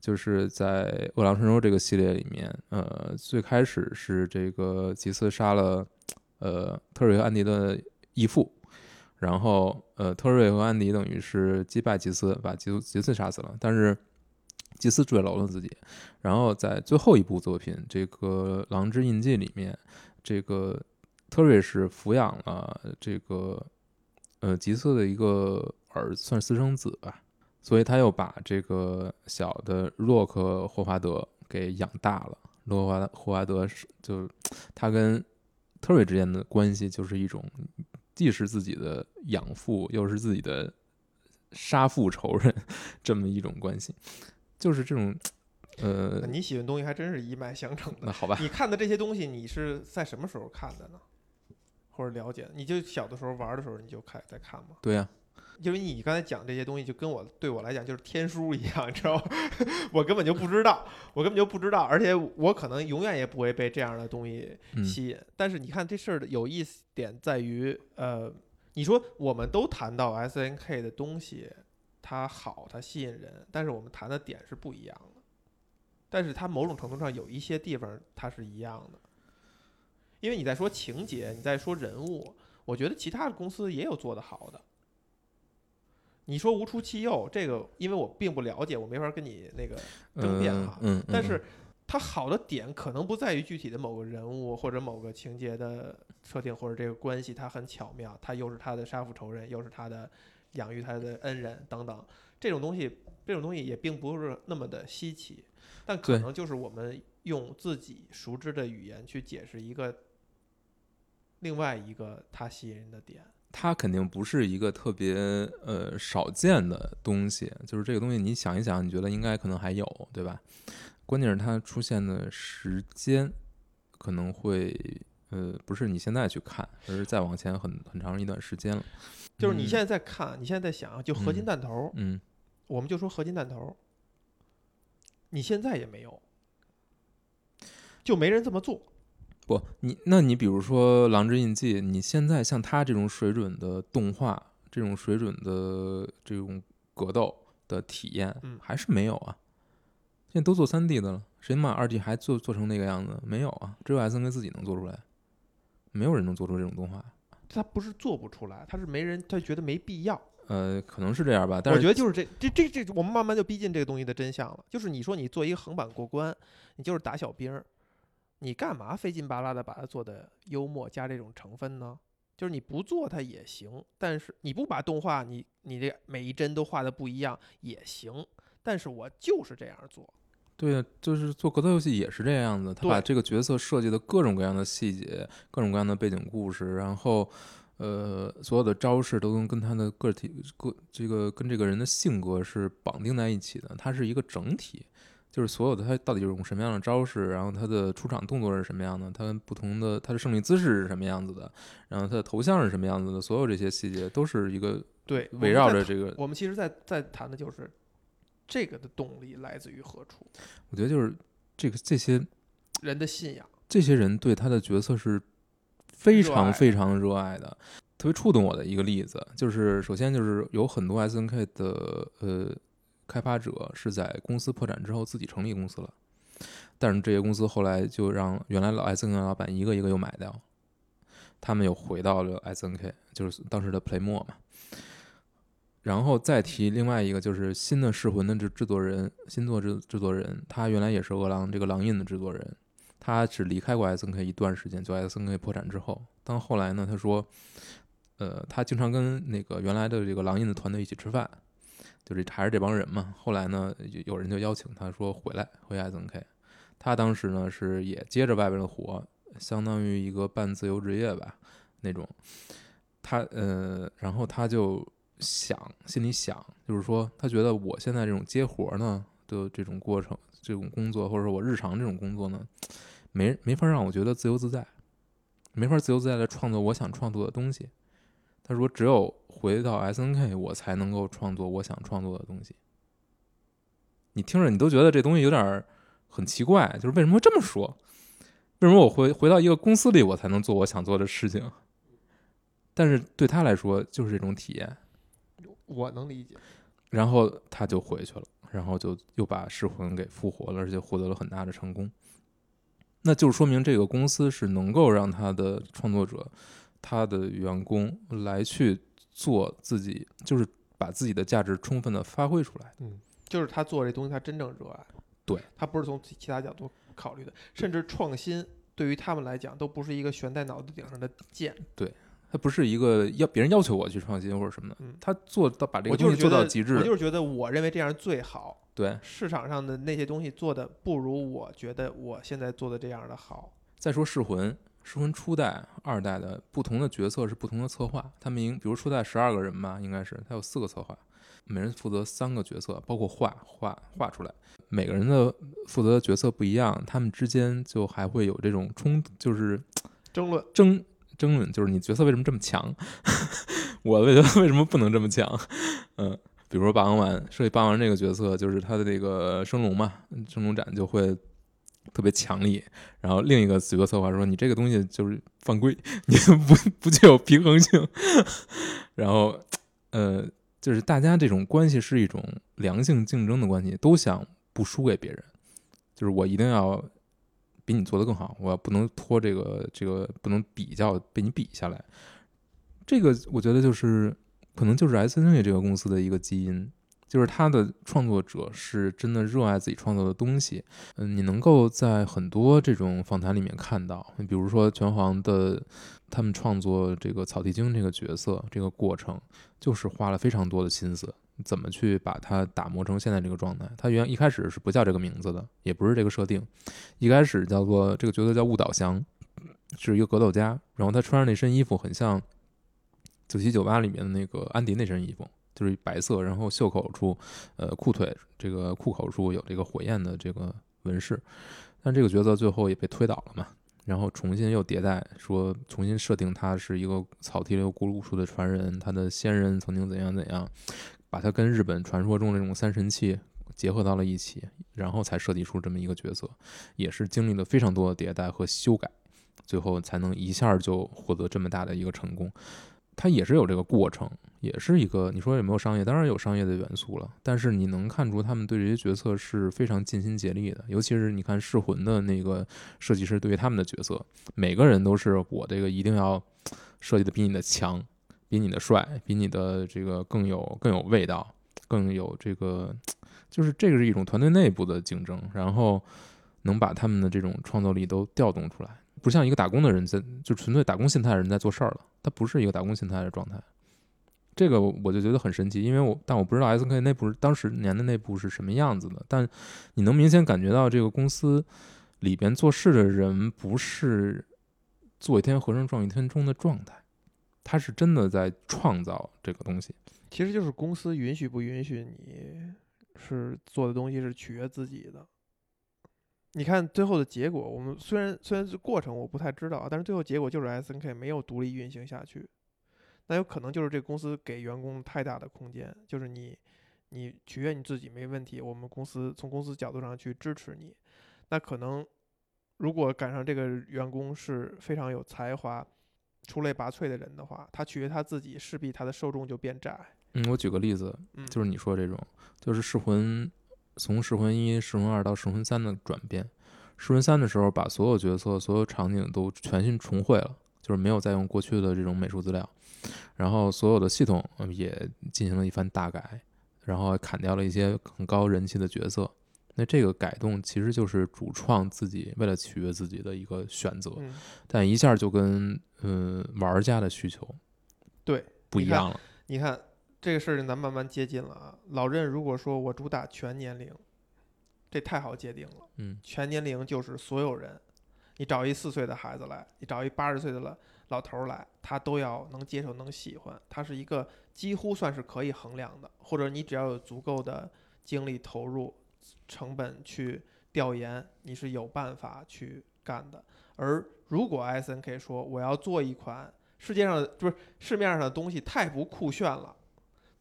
就是在《饿狼传说》这个系列里面，呃，最开始是这个吉斯杀了呃特瑞和安迪的义父，然后呃特瑞和安迪等于是击败吉斯，把吉吉斯杀死了，但是吉斯坠楼了自己。然后在最后一部作品这个《狼之印记》里面，这个特瑞是抚养了这个呃吉斯的一个儿，算私生子吧。所以他又把这个小的洛克霍华德给养大了。洛克霍华德是就他跟特瑞之间的关系就是一种既是自己的养父，又是自己的杀父仇人，这么一种关系，就是这种，呃，你喜欢东西还真是一脉相承的。那好吧，你看的这些东西，你是在什么时候看的呢？或者了解？你就小的时候玩的时候，你就开在看吗？对呀、因为你刚才讲这些东西，就跟我对我来讲就是天书一样，你知道吗？[laughs] 我根本就不知道，我根本就不知道，而且我可能永远也不会被这样的东西嗯吸引。但是你看这事儿的有意思点在于，呃，你说我们都谈到 S N K 的东西，它好，它吸引人，但是我们谈的点是不一样的。但是它某种程度上有一些地方它是一样的，因为你在说情节，你在说人物，我觉得其他的公司也有做得好的。你说无出其右，这个因为我并不了解，我没法跟你那个争辩哈嗯，嗯，但是它好的点可能不在于具体的某个人物或者某个情节的设定或者这个关系，它很巧妙，它又是他的杀父仇人，又是他的养育他的恩人等等，这种东西，这种东西也并不是那么的稀奇，但可能就是我们用自己熟知的语言去解释一个另外一个他吸引人的点。它肯定不是一个特别呃少见的东西，就是这个东西你想一想，你觉得应该可能还有，对吧？关键是它出现的时间可能会呃不是你现在去看，而是再往前很很长一段时间了。嗯就是你现在在看，你现在在想，就合金嗯弹头，嗯我们就说合金弹头，你现在也没有，就没人这么做。不，你那你比如说《狼之印记》，你现在像他这种水准的动画，这种水准的这种格斗的体验，嗯还是没有啊。现在都做三 D 的了，谁他妈二 D 还做做成那个样子？没有啊，只有 S N K 自己能做出来，没有人能做出这种动画。他不是做不出来，他是没人，他觉得没必要。呃，可能是这样吧，但是我觉得就是这这这这，我们慢慢就逼近这个东西的真相了。就是你说你做一个横版过关，你就是打小兵儿，你干嘛费劲巴拉的把它做的幽默加这种成分呢？就是你不做它也行，但是你不把动画你你这每一帧都画的不一样也行，但是我就是这样做。对啊，就是做格斗游戏也是这样子，他把这个角色设计的各种各样的细节、各种各样的背景故事，然后呃，所有的招式都能跟他的个体个这个跟这个人的性格是绑定在一起的，它是一个整体。就是所有的他到底用什么样的招式，然后他的出场动作是什么样的，他不同的他的胜利姿势是什么样子的，然后他的头像是什么样子的，所有这些细节都是一个对，围绕着这个我们其实在在谈的就是这个的动力来自于何处，我觉得就是这个这些人的信仰。这些人对他的角色是非常非常热爱的。特别触动我的一个例子，就是首先就是有很多 S N K 的呃开发者是在公司破产之后自己成立公司了，但是这些公司后来就让原来老 S N K 老板一个一个又买掉，他们又回到了 S N K，就是当时的 Playmore 嘛。然后再提另外一个，就是新的《噬魂》的制制作人，新作制制作人，他原来也是饿狼这个狼印的制作人，他只离开过 S N K 一段时间，就 S N K 破产之后，但后来呢，他说，呃，他经常跟那个原来的这个狼印的团队一起吃饭，就这还是这帮人嘛。后来呢，有人就邀请他说回来回 S N K，他当时呢是也接着外边的活，相当于一个半自由职业吧那种。他呃，然后他就想心里想，就是说他觉得我现在这种接活呢的这种过程，这种工作，或者说我日常这种工作呢，没没法让我觉得自由自在，没法自由自在的创作我想创作的东西。他说，只有回到 S N K，我才能够创作我想创作的东西。你听着，你都觉得这东西有点很奇怪，就是为什么会这么说？为什么我回回到一个公司里，我才能做我想做的事情？但是对他来说，就是这种体验。我能理解，然后他就回去了，然后就又把噬魂给复活了，而且获得了很大的成功。那就是说明这个公司是能够让他的创作者、他的员工来去做自己，就是把自己的价值充分的发挥出来。嗯就是他做这东西，他真正热爱。对他不是从其他角度考虑的，甚至创新对于他们来讲都不是一个悬在脑子顶上的剑。对他不是一个要别人要求我去创新或者什么的，嗯他做到把这个东西做到极致我。就是觉得我认为这样最好。对，市场上的那些东西做的不如我觉得我现在做的这样的好。再说噬魂，噬魂初代、二代的不同的角色是不同的策划，他们应比如初代十二个人吧，应该是他有四个策划，每人负责三个角色，包括画画画出来，每个人的负责的角色不一样，他们之间就还会有这种冲，就是争论争争论，就是你角色为什么这么强，[laughs] 我的角色为什么不能这么强？嗯，比如说霸王丸设计霸王丸这个角色，就是他的这个升龙嘛，升龙斩就会。特别强力，然后另一个角色策划说：“你这个东西就是犯规，[laughs] 你不不具有平衡性。[laughs] ”然后，呃，就是大家这种关系是一种良性竞争的关系，都想不输给别人，就是我一定要比你做的更好，我不能拖这个这个，不能比较被你比下来。这个我觉得就是可能就是 S N A 这个公司的一个基因。就是他的创作者是真的热爱自己创作的东西，嗯，你能够在很多这种访谈里面看到，比如说拳皇的他们创作这个草地精这个角色，这个过程就是花了非常多的心思，怎么去把它打磨成现在这个状态。他原一开始是不叫这个名字的，也不是这个设定，一开始叫做这个角色叫雾岛祥，是一个格斗家，然后他穿上那身衣服很像九七九八里面的那个安迪那身衣服。就是白色，然后袖口处，呃，裤腿这个裤口处有这个火焰的这个纹饰，但这个角色最后也被推倒了嘛，然后重新又迭代，说重新设定他是一个草剃流古鲁术的传人，他的先人曾经怎样怎样，把他跟日本传说中的这种三神器结合到了一起，然后才设计出这么一个角色，也是经历了非常多的迭代和修改，最后才能一下就获得这么大的一个成功。他也是有这个过程，也是一个你说有没有商业？当然有商业的元素了。但是你能看出他们对这些角色是非常尽心竭力的，尤其是你看噬魂的那个设计师对于他们的角色，每个人都是我这个一定要设计的比你的强，比你的帅，比你的这个更有更有味道，更有这个，就是这个是一种团队内部的竞争，然后能把他们的这种创造力都调动出来。不像一个打工的人在，就纯粹打工心态的人在做事儿了。他不是一个打工心态的状态，这个我就觉得很神奇。因为我，但我不知道 S N K 内部当时年的内部是什么样子的。但你能明显感觉到这个公司里边做事的人不是做一天和尚撞一天钟的状态，他是真的在创造这个东西。其实就是公司允许不允许你是做的东西是取悦自己的。你看最后的结果，我们虽然虽然是过程我不太知道，但是最后结果就是 S N K 没有独立运行下去，那有可能就是这个公司给员工太大的空间，就是你你取悦你自己没问题，我们公司从公司角度上去支持你，那可能如果赶上这个员工是非常有才华、出类拔萃的人的话，他取悦他自己，势必他的受众就变窄。嗯，我举个例子，就是你说这种，就是噬魂。从噬魂一、噬魂二到噬魂三的转变，噬魂三的时候把所有角色、所有场景都全新重绘了，就是没有再用过去的这种美术资料，然后所有的系统也进行了一番大改，然后砍掉了一些很高人气的角色。那这个改动其实就是主创自己为了取悦自己的一个选择，但一下就跟嗯玩家的需求对不一样了。你看。这个事儿咱慢慢接近了啊。老任如果说我主打全年龄，这太好界定了。嗯，全年龄就是所有人，你找一四岁的孩子来，你找一八十岁的老老头来，他都要能接受、能喜欢。它是一个几乎算是可以衡量的，或者你只要有足够的精力投入、成本去调研，你是有办法去干的。而如果 S N K 说我要做一款世界上不是市面上的东西太不酷炫了。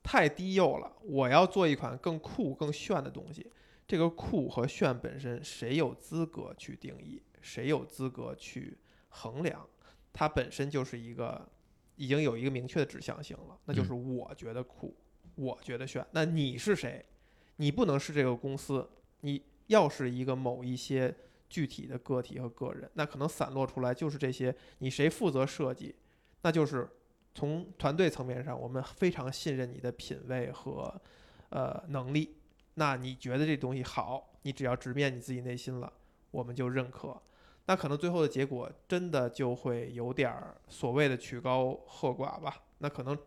太低幼了，我要做一款更酷、更炫的东西。这个酷和炫本身，谁有资格去定义？谁有资格去衡量？它本身就是一个已经有一个明确的指向性了，那就是我觉得酷，我觉得炫。那你是谁？你不能是这个公司，你要是一个某一些具体的个体和个人，那可能散落出来就是这些。你谁负责设计？那就是。从团队层面上，我们非常信任你的品味和呃能力。那你觉得这东西好，你只要直面你自己内心了，我们就认可。那可能最后的结果真的就会有点儿所谓的曲高和寡吧。那可能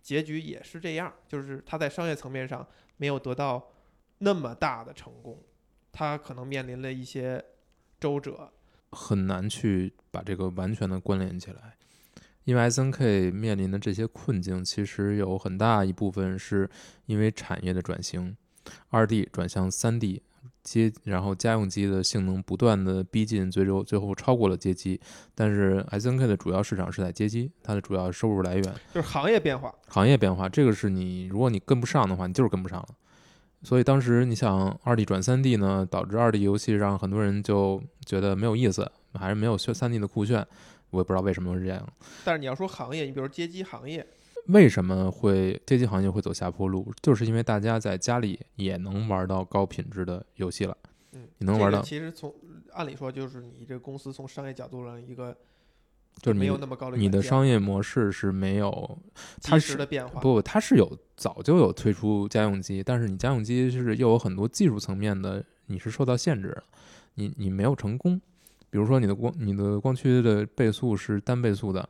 结局也是这样，就是他在商业层面上没有得到那么大的成功，他可能面临了一些周折，很难去把这个完全的关联起来。因为 S N K 面临的这些困境，其实有很大一部分是因为产业的转型，二 D 转向三 D。街，然后家用机的性能不断的逼近，最终最后超过了街机。但是 S N K 的主要市场是在街机，它的主要收入来源就是行业变化。行业变化，这个是你如果你跟不上的话，你就是跟不上了。所以当时你想二 D 转三 D 呢，导致二 D 游戏让很多人就觉得没有意思，还是没有三 D 的酷炫。我也不知道为什么是这样。但是你要说行业，你比如街机行业。为什么会街机行业会走下坡路？就是因为大家在家里也能玩到高品质的游戏了。嗯，你能玩到。其实从按理说，就是你这公司从商业角度上一个，就是没有那么高的。你的商业模式是没有及时的变化。不，它是有早就有推出家用机，但是你家用机是又有很多技术层面的，你是受到限制的，你你没有成功。比如说你的光你的光驱的倍速是单倍速的。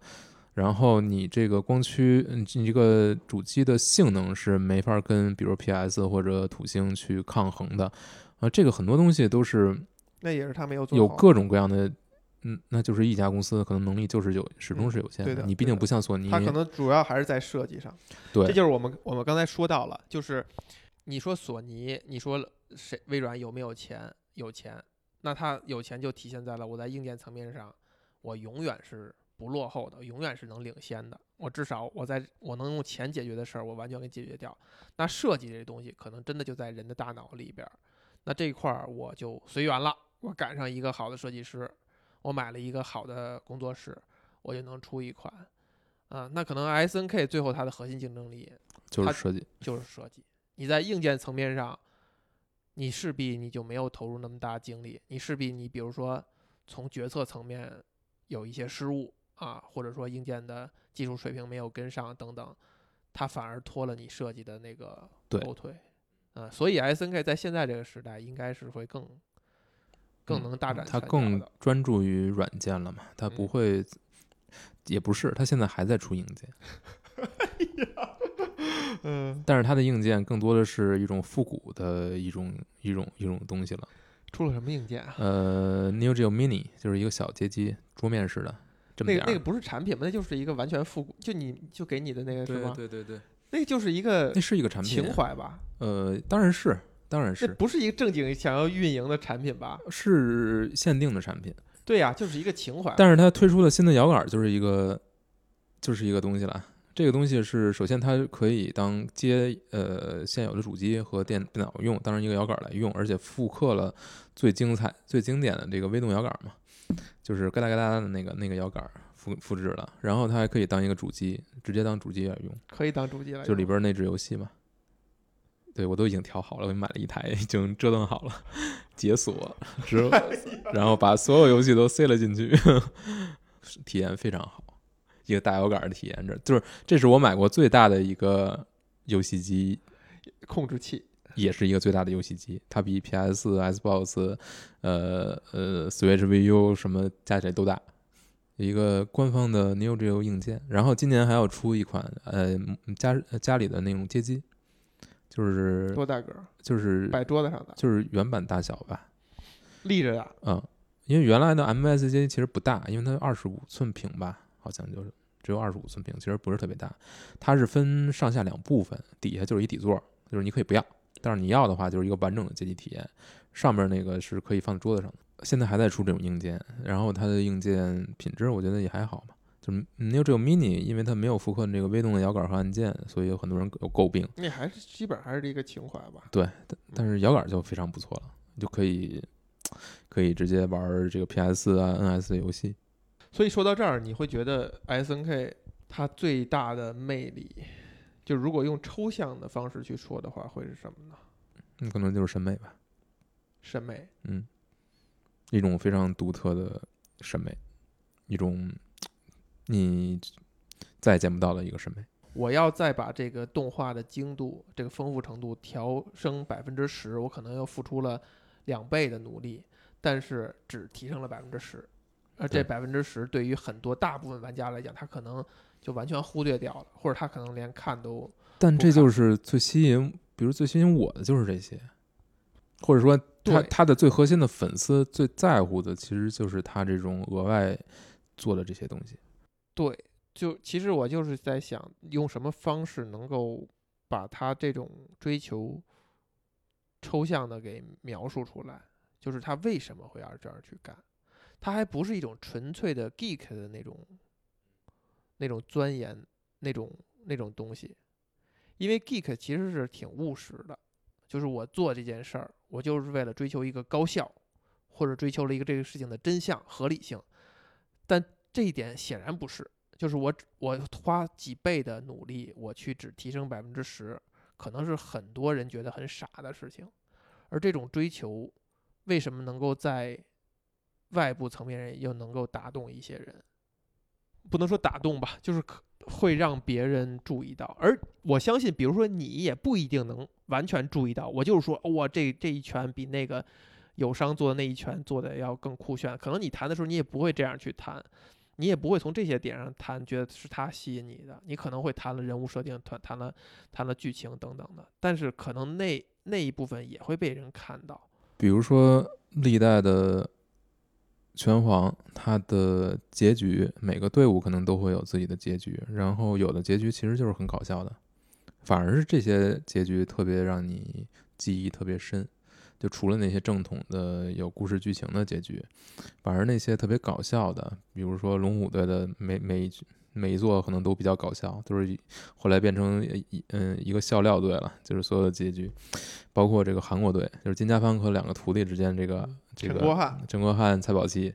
然后你这个光驱，你这个主机的性能是没法跟比如 PS 或者土星去抗衡的，啊，这个很多东西都是，那也是他没有做有各种各样的，嗯，那就是一家公司可能能力就是有始终是有限的，你毕竟不像索尼，它可能主要还是在设计上，对，这就是我们我们刚才说到了，就是你说索尼，你说谁微软有没有钱？有钱，那他有钱就体现在了我在硬件层面上，我永远是。不落后的，永远是能领先的。我至少我在我能用钱解决的事儿，我完全给解决掉。那设计这东西，可能真的就在人的大脑里边儿。那这一块儿我就随缘了。我赶上一个好的设计师，我买了一个好的工作室，我就能出一款。啊，那可能 S N K 最后它的核心竞争力就是设计，就是设计。你在硬件层面上，你势必你就没有投入那么大精力，你势必你比如说从决策层面有一些失误。啊，或者说硬件的技术水平没有跟上等等，它反而拖了你设计的那个后腿，啊，所以 S N K 在现在这个时代应该是会更更能大展它更专注于软件了嘛，它不会，也不是，它现在还在出硬件，[laughs] 嗯，但是它的硬件更多的是一种复古的一种一种一种东西了。出了什么硬件啊？呃，Neo Geo Mini 就是一个小街机，桌面式的。那个那个不是产品吗？那就是一个完全复古，就你就给你的那个是吗？对对对，那就是一个那是一个产品情怀吧？呃，当然是，当然是，不是一个正经想要运营的产品吧？是限定的产品。对呀，就是一个情怀。但是它推出的新的摇杆就是一个，就是一个东西了。这个东西是首先它可以当接呃现有的主机和电电脑用，当成一个摇杆来用，而且复刻了最精彩、最经典的这个微动摇杆嘛。就是咯哒咯哒的那个那个摇杆复复制了，然后它还可以当一个主机，直接当主机来用，可以当主机来用，就里边内置游戏嘛。对我都已经调好了，我买了一台，已经折腾好了，解锁之后，然后把所有游戏都塞了进去，[laughs] 体验非常好，一个大摇杆的体验，这就是这是我买过最大的一个游戏机控制器。也是一个最大的游戏机，它比 PS、Xbox、呃呃 Switch、VU 什么加起来都大。一个官方的 Neo Geo 硬件，然后今年还要出一款呃家家里的那种街机，就是多大个？就是摆桌子上的，就是原版大小吧，立着的。嗯，因为原来的机其实不大，因为它二十五寸屏吧，好像就是只有二十五寸屏，其实不是特别大。它是分上下两部分，底下就是一底座，就是你可以不要。但是你要的话，就是一个完整的街机体验，上面那个是可以放在桌子上的。现在还在出这种硬件，然后它的硬件品质我觉得也还好嘛。就是你有这个 mini，因为它没有复刻这个微动的摇杆和按键，所以有很多人有诟病。那还是基本还是一个情怀吧。对，但是摇杆就非常不错了，就可以可以直接玩这个 PS 啊、NS 的游戏。所以说到这儿，你会觉得 SNK 它最大的魅力？就如果用抽象的方式去说的话，会是什么呢？那可能就是审美吧。审美，嗯，一种非常独特的审美，一种你再也见不到的一个审美。我要再把这个动画的精度、这个丰富程度调升百分之十，我可能又付出了两倍的努力，但是只提升了百分之十，而这百分之十对于很多大部分玩家来讲，他可能。就完全忽略掉了，或者他可能连看都。但这就是最吸引，比如最吸引我的就是这些，或者说他他的最核心的粉丝最在乎的，其实就是他这种额外做的这些东西。对，就其实我就是在想，用什么方式能够把他这种追求抽象的给描述出来，就是他为什么会要这样去干，他还不是一种纯粹的 geek 的那种那种钻研那种那种东西，因为 geek 其实是挺务实的，就是我做这件事儿，我就是为了追求一个高效，或者追求了一个这个事情的真相合理性，但这一点显然不是，就是我我花几倍的努力，我去只提升百分之十，可能是很多人觉得很傻的事情，而这种追求为什么能够在外部层面又能够打动一些人？不能说打动吧，就是可会让别人注意到。而我相信，比如说你也不一定能完全注意到。我就是说，哇，这这一拳比那个友商做的那一拳做的要更酷炫。可能你谈的时候，你也不会这样去谈，你也不会从这些点上谈，觉得是他吸引你的。你可能会谈了人物设定，谈谈了谈了剧情等等的。但是可能那那一部分也会被人看到。比如说历代的拳皇，它的结局每个队伍可能都会有自己的结局，然后有的结局其实就是很搞笑的，反而是这些结局特别让你记忆特别深。就除了那些正统的有故事剧情的结局，反而那些特别搞笑的，比如说龙虎队的每每一局每一座可能都比较搞笑，都是后来变成一嗯一个笑料队了，就是所有的结局，包括这个韩国队，就是金家帆和两个徒弟之间这个这个陈国汉陈国汉、蔡宝奇，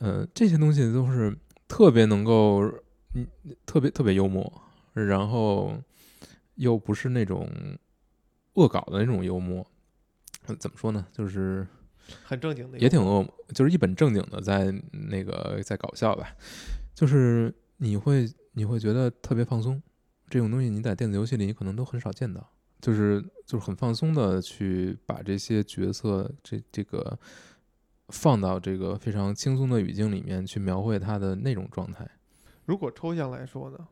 嗯、这些东西都是特别能够嗯特别特别幽默，然后又不是那种恶搞的那种幽默，呃怎么说呢？就是很正经的，也挺恶，就是一本正经的在那个在搞笑吧，就是你会你会觉得特别放松，这种东西你在电子游戏里你可能都很少见到，就是就是很放松的去把这些角色这这个放到这个非常轻松的语境里面去描绘他的那种状态。如果抽象来说呢，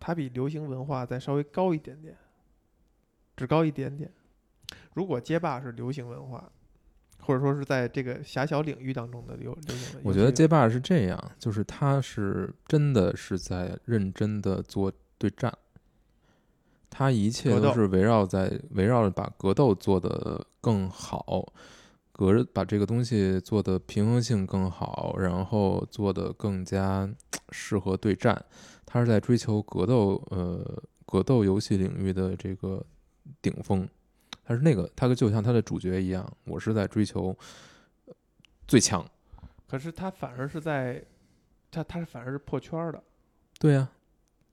它比流行文化再稍微高一点点，只高一点点。如果街霸是流行文化，或者说是在这个狭小领域当中的流流行文化，我觉得街霸是这样，就是他是真的是在认真的做对战，他一切都是围绕在围绕着把格斗做得更好，格把这个东西做的平衡性更好，然后做的更加适合对战。他是在追求格斗呃格斗游戏领域的这个顶峰，他是那个他就像他的主角一样，我是在追求呃最强。可是他反而是在，他他是反而是破圈儿的。对呀、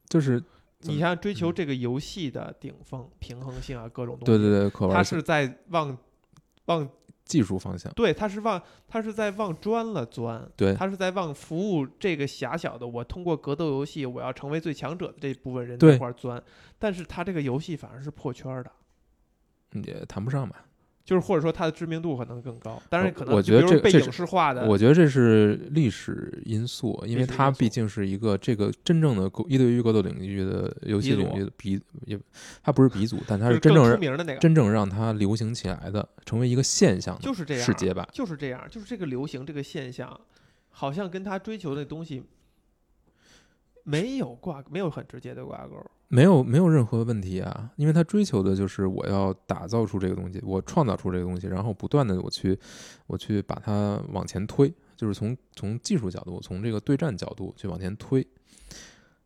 就是你像追求嗯这个游戏的顶峰、平衡性啊，各种东西，对对对，可玩性它是在往往技术方向，对，他是往他是在往专了钻，对他是在往服务这个狭小的我通过格斗游戏我要成为最强者的这部分人对这块儿钻，但是他这个游戏反而是破圈儿的。也谈不上吧。就是或者说它的知名度可能更高，当然可能我觉得这这是影视化的，我觉得这是历史因素，因为它毕竟是一个这个真正的格一对一格斗领域的游戏领域的鼻，也它不是鼻祖，但它是真正让出名的那个，真正让它流行起来的，成为一个现象的，就是这样，世界吧。就是这样，就是这个流行这个现象，好像跟他追求的东西没有挂，没有很直接的挂钩。没有没有任何问题啊，因为他追求的就是我要打造出这个东西，我创造出这个东西，然后不断的我去我去把它往前推，就是从从技术角度，从这个对战角度去往前推。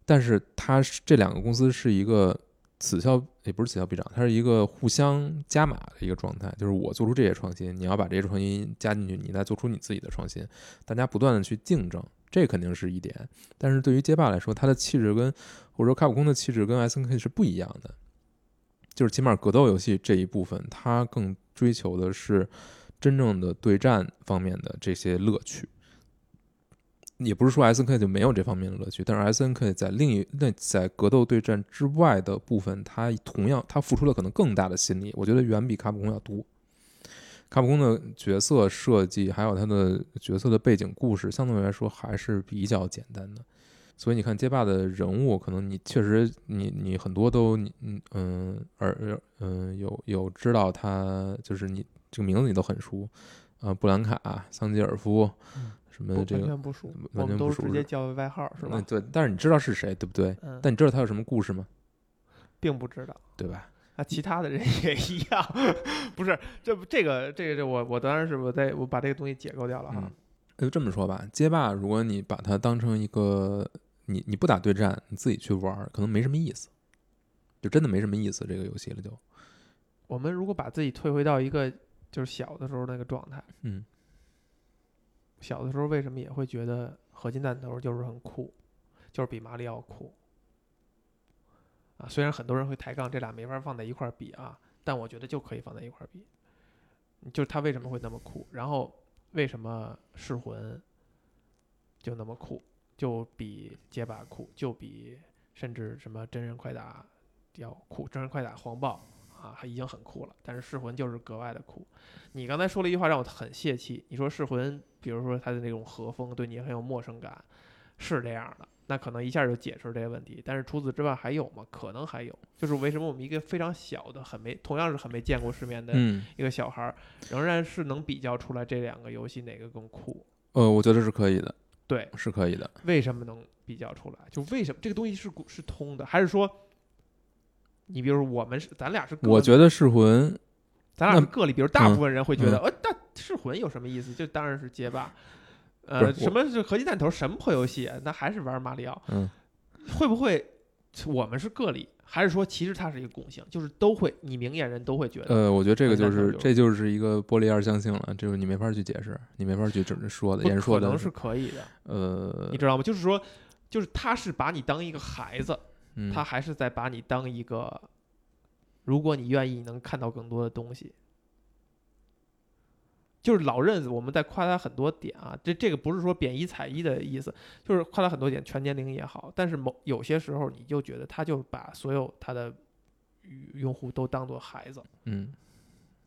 但是它是这两个公司是一个此消也不是此消彼长，它是一个互相加码的一个状态，就是我做出这些创新，你要把这些创新加进去，你再做出你自己的创新，大家不断的去竞争，这肯定是一点。但是对于街霸来说，它的气质跟或者说卡普空的气质跟 S N K 是不一样的，就是起码格斗游戏这一部分，它更追求的是真正的对战方面的这些乐趣。也不是说 S N K 就没有这方面的乐趣，但是 S N K 在另一那在格斗对战之外的部分，它同样它付出了可能更大的心力，我觉得远比卡普空要多。卡普空的角色设计还有他的角色的背景故事，相对来说还是比较简单的。所以你看街霸的人物，可能你确实你你很多都你嗯嗯而嗯有有知道他，就是你这个名字你都很熟，呃，布兰卡、桑吉尔夫，什么的这个完全不熟，我完全们都不熟直接叫外号是吧？嗯对，但是你知道是谁，对不对？嗯，但你知道他有什么故事吗？并不知道。对吧？啊，其他的人也一样，[laughs] 不是这不这个这个这我我当然是我在我把这个东西解构掉了哈嗯，就这么说吧，街霸如果你把它当成一个你你不打对战，你自己去玩儿，可能没什么意思，就真的没什么意思这个游戏了就。我们如果把自己退回到一个就是小的时候那个状态，嗯小的时候为什么也会觉得合金弹头就是很酷，就是比马里奥酷啊？虽然很多人会抬杠，这俩没法放在一块儿比啊，但我觉得就可以放在一块儿比。就是它为什么会那么酷，然后为什么噬魂就那么酷，就比街霸酷，就比甚至什么真人快打要酷，真人快打黄暴啊，已经很酷了，但是噬魂就是格外的酷。你刚才说了一句话让我很泄气，你说噬魂，比如说它的那种和风对你很有陌生感，是这样的，那可能一下就解释这些问题。但是除此之外还有吗？可能还有，就是为什么我们一个非常小的、很没同样是很没见过世面的嗯，一个小孩儿，仍然是能比较出来这两个游戏哪个更酷？呃，我觉得是可以的，对，是可以的。为什么能比较出来？就为什么这个东西是是通的，还是说？你比如说，我们是咱俩是我觉得噬魂，咱俩是个例，比如大嗯部分人会觉得，嗯呃，但噬魂有什么意思？就当然是街霸，不呃，什么是合金弹头？什么破游戏？那还是玩马里奥？嗯，会不会我们是个例，还是说其实它是一个共性？就是都会，你明眼人都会觉得，呃，我觉得这个就是这就是一个玻璃二象性了，就是你没法去解释，你没法去说的，不言说的可能是可以的，呃你，知道吗？就是说，就是他是把你当一个孩子，嗯他还是在把你当一个，如果你愿意，能看到更多的东西。就是老任，我们在夸他很多点啊，这这个不是说贬义踩一的意思，就是夸他很多点，全年龄也好，但是某有些时候你就觉得他就把所有他的用户都当做孩子嗯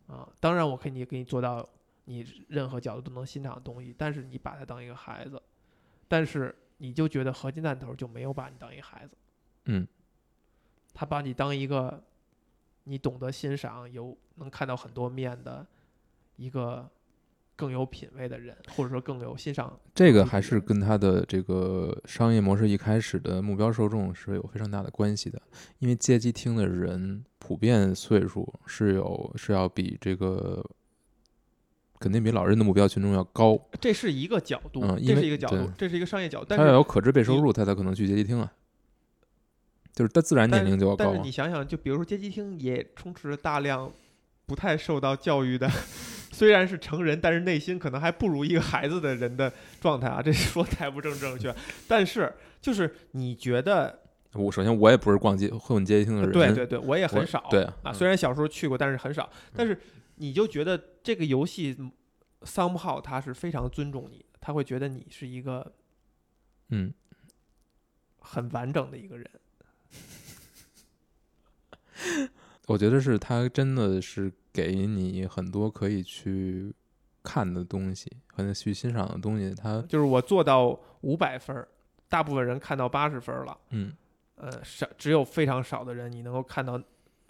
啊。当然，我可以给你做到你任何角度都能欣赏的东西，但是你把他当一个孩子，但是你就觉得合金弹头就没有把你当一个孩子。嗯他把你当一个你懂得欣赏、有能看到很多面的一个更有品位的人，或者说更有欣赏。这个还是跟他的这个商业模式一开始的目标受众是有非常大的关系的，因为街机厅的人普遍岁数是有是要比这个肯定比老人的目标群众要高，这是一个角度，这是一个角度，这是一个商业角度。但他要有可支配收入，他才可能去街机厅啊，就是他自然年龄就要高啊但是你。想想，就比如说街机厅也充斥着大量不太受到教育的，虽然是成人，但是内心可能还不如一个孩子的人的状态啊。这说太不正正确，但是就是你觉得，我首先我也不是逛街混街机厅的人，对对对，我也很少，对啊，嗯虽然小时候去过，但是很少。但是你就觉得这个游戏 somehow 他是非常尊重你，他会觉得你是一个嗯，很完整的一个人。[laughs] 我觉得是它真的是给你很多可以去看的东西，和去欣赏的东西。它就是我做到五百分儿，大部分人看到八十分儿了，嗯，呃，少只有非常少的人你能够看到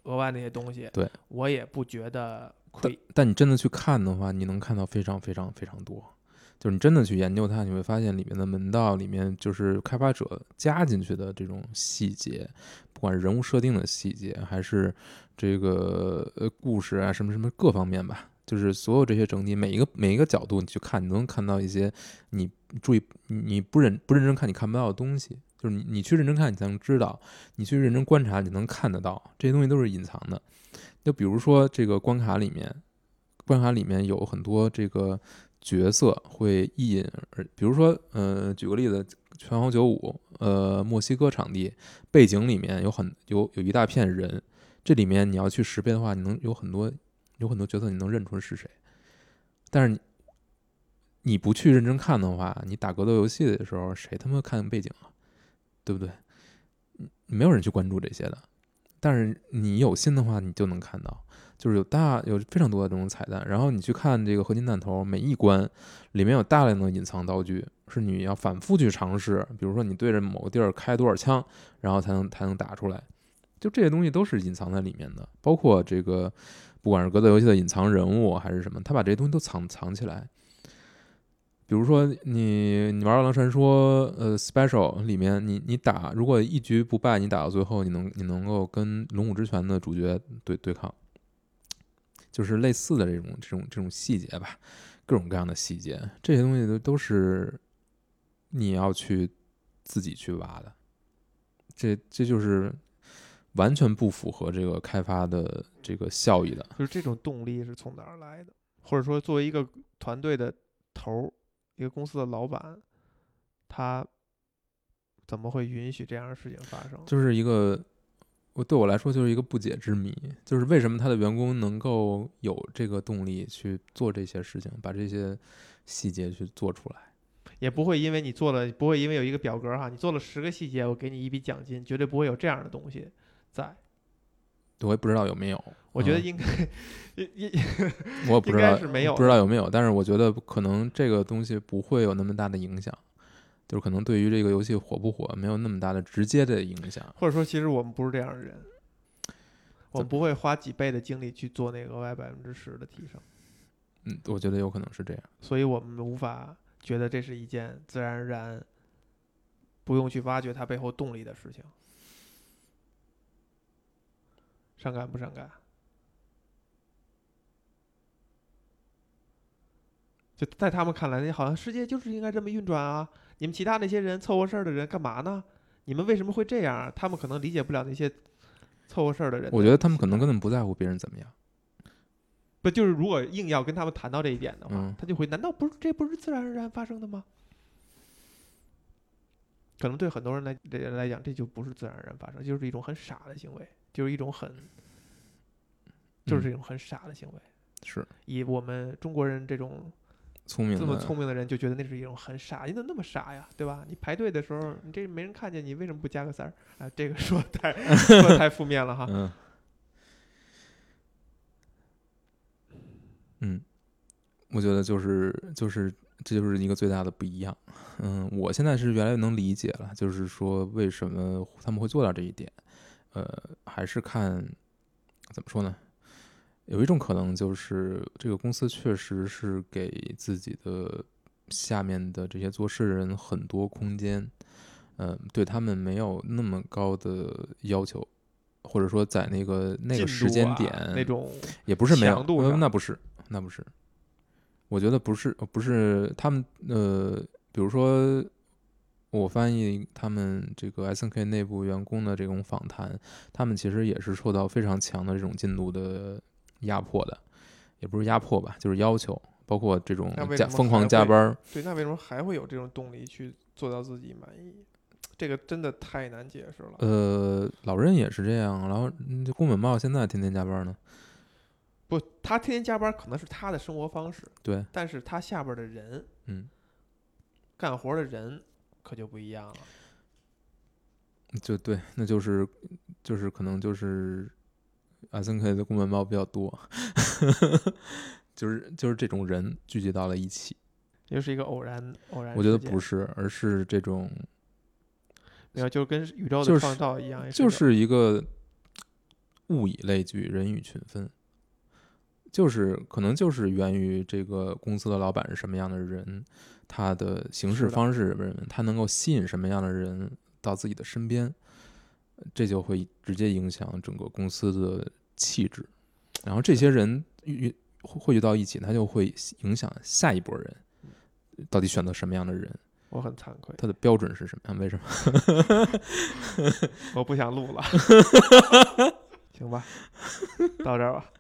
额外那些东西。对，我也不觉得亏。但你真的去看的话，你能看到非常非常非常多。就是你真的去研究它，你会发现里面的门道，里面就是开发者加进去的这种细节，不管人物设定的细节，还是这个呃故事啊什么什么各方面吧，就是所有这些整体每一个每一个角度你去看，你都能看到一些你注意你你不认不认真看你看不到的东西。就是你你去认真看，你才能知道；你去认真观察，你能看得到。这些东西都是隐藏的。就比如说这个关卡里面，关卡里面有很多这个角色会一引而，比如说，呃，举个例子，拳皇九五，呃，墨西哥场地背景里面有很有有一大片人，这里面你要去识别的话，你能有很多有很多角色你能认出是谁，但是你不去认真看的话，你打格斗游戏的时候，谁他妈看背景啊？对不对？没有人去关注这些的，但是你有心的话，你就能看到。就是有大有非常多的这种彩蛋，然后你去看这个合金弹头，每一关里面有大量的隐藏道具，是你要反复去尝试。比如说你对着某个地儿开多少枪，然后才能才能打出来。就这些东西都是隐藏在里面的，包括这个不管是格斗游戏的隐藏人物还是什么，他把这些东西都藏藏起来。比如说你你玩《饿狼传说》呃 Special 里面，你你打如果一局不败，你打到最后，你能你能够跟龙武之拳的主角对对抗，就是类似的这种这种这种细节吧，各种各样的细节，这些东西都都是你要去自己去挖的，这这就是完全不符合这个开发的这个效益的。就是这种动力是从哪儿来的？或者说，作为一个团队的头儿，一个公司的老板，他怎么会允许这样的事情发生？就是一个，我对我来说就是一个不解之谜，就是为什么他的员工能够有这个动力去做这些事情，把这些细节去做出来。也不会因为你做了，不会因为有一个表格哈，你做了十个细节，我给你一笔奖金，绝对不会有这样的东西在。我也不知道有没有，嗯我觉得应该，应应应我也不知道是没有不知道有没有，但是我觉得可能这个东西不会有那么大的影响，就是可能对于这个游戏火不火没有那么大的直接的影响。或者说，其实我们不是这样的人，我们不会花几倍的精力去做那个额外百分之十的提升，嗯，我觉得有可能是这样。所以我们无法觉得这是一件自然而然不用去挖掘它背后动力的事情。伤感不伤感？就在他们看来，好像世界就是应该这么运转啊！你们其他那些人凑合事儿的人干嘛呢？你们为什么会这样？他们可能理解不了那些凑合事儿的人。我觉得他们可能根本不在乎别人怎么样。不就是如果硬要跟他们谈到这一点的话，嗯他就会难道不是这不是自然而然发生的吗？可能对很多人来人来讲，这就不是自然而然发生，就是一种很傻的行为，就是一种很，就是嗯一种很傻的行为。是以我们中国人这种聪明的，这么聪明的人，就觉得那是一种很傻，你怎么那么傻呀，对吧？你排队的时候，你这没人看见，你为什么不加个塞儿？啊，这个说太 [laughs] 说太负面了哈。嗯嗯，我觉得就是就是这就是一个最大的不一样。嗯，我现在是越来越能理解了，就是说为什么他们会做到这一点。呃，还是看怎么说呢？有一种可能就是这个公司确实是给自己的下面的这些做事人很多空间，嗯、对他们没有那么高的要求，或者说在那个那个时间点、那种也不是没有那不是，那不是。我觉得不是，不是他们呃，比如说我翻译他们这个 S N K 内部员工的这种访谈，他们其实也是受到非常强的这种进度的压迫的，也不是压迫吧，就是要求，包括这种加疯狂加班儿，对，那为什么还会有这种动力去做到自己满意？这个真的太难解释了。呃，老任也是这样，然后宫本茂现在天天加班呢，不，他天天加班可能是他的生活方式，对，但是他下边的人嗯，干活的人可就不一样了。就对，那就是就是可能就是 S N K 的公文包比较多，[laughs] 就是就是这种人聚集到了一起，又是一个偶然偶然，我觉得不是，而是这种没有，就跟宇宙的创造一样，也就是一个物以类聚，人以群分，就是可能就是源于这个公司的老板是什么样的人，他的行事方式是什么，他能够吸引什么样的人到自己的身边，这就会直接影响整个公司的气质。然后这些人遇汇聚到一起，他就会影响下一波人到底选择什么样的人，我很惭愧，他的标准是什么样？为什么？[laughs] 我不想录了，[laughs] 行吧，到这儿吧。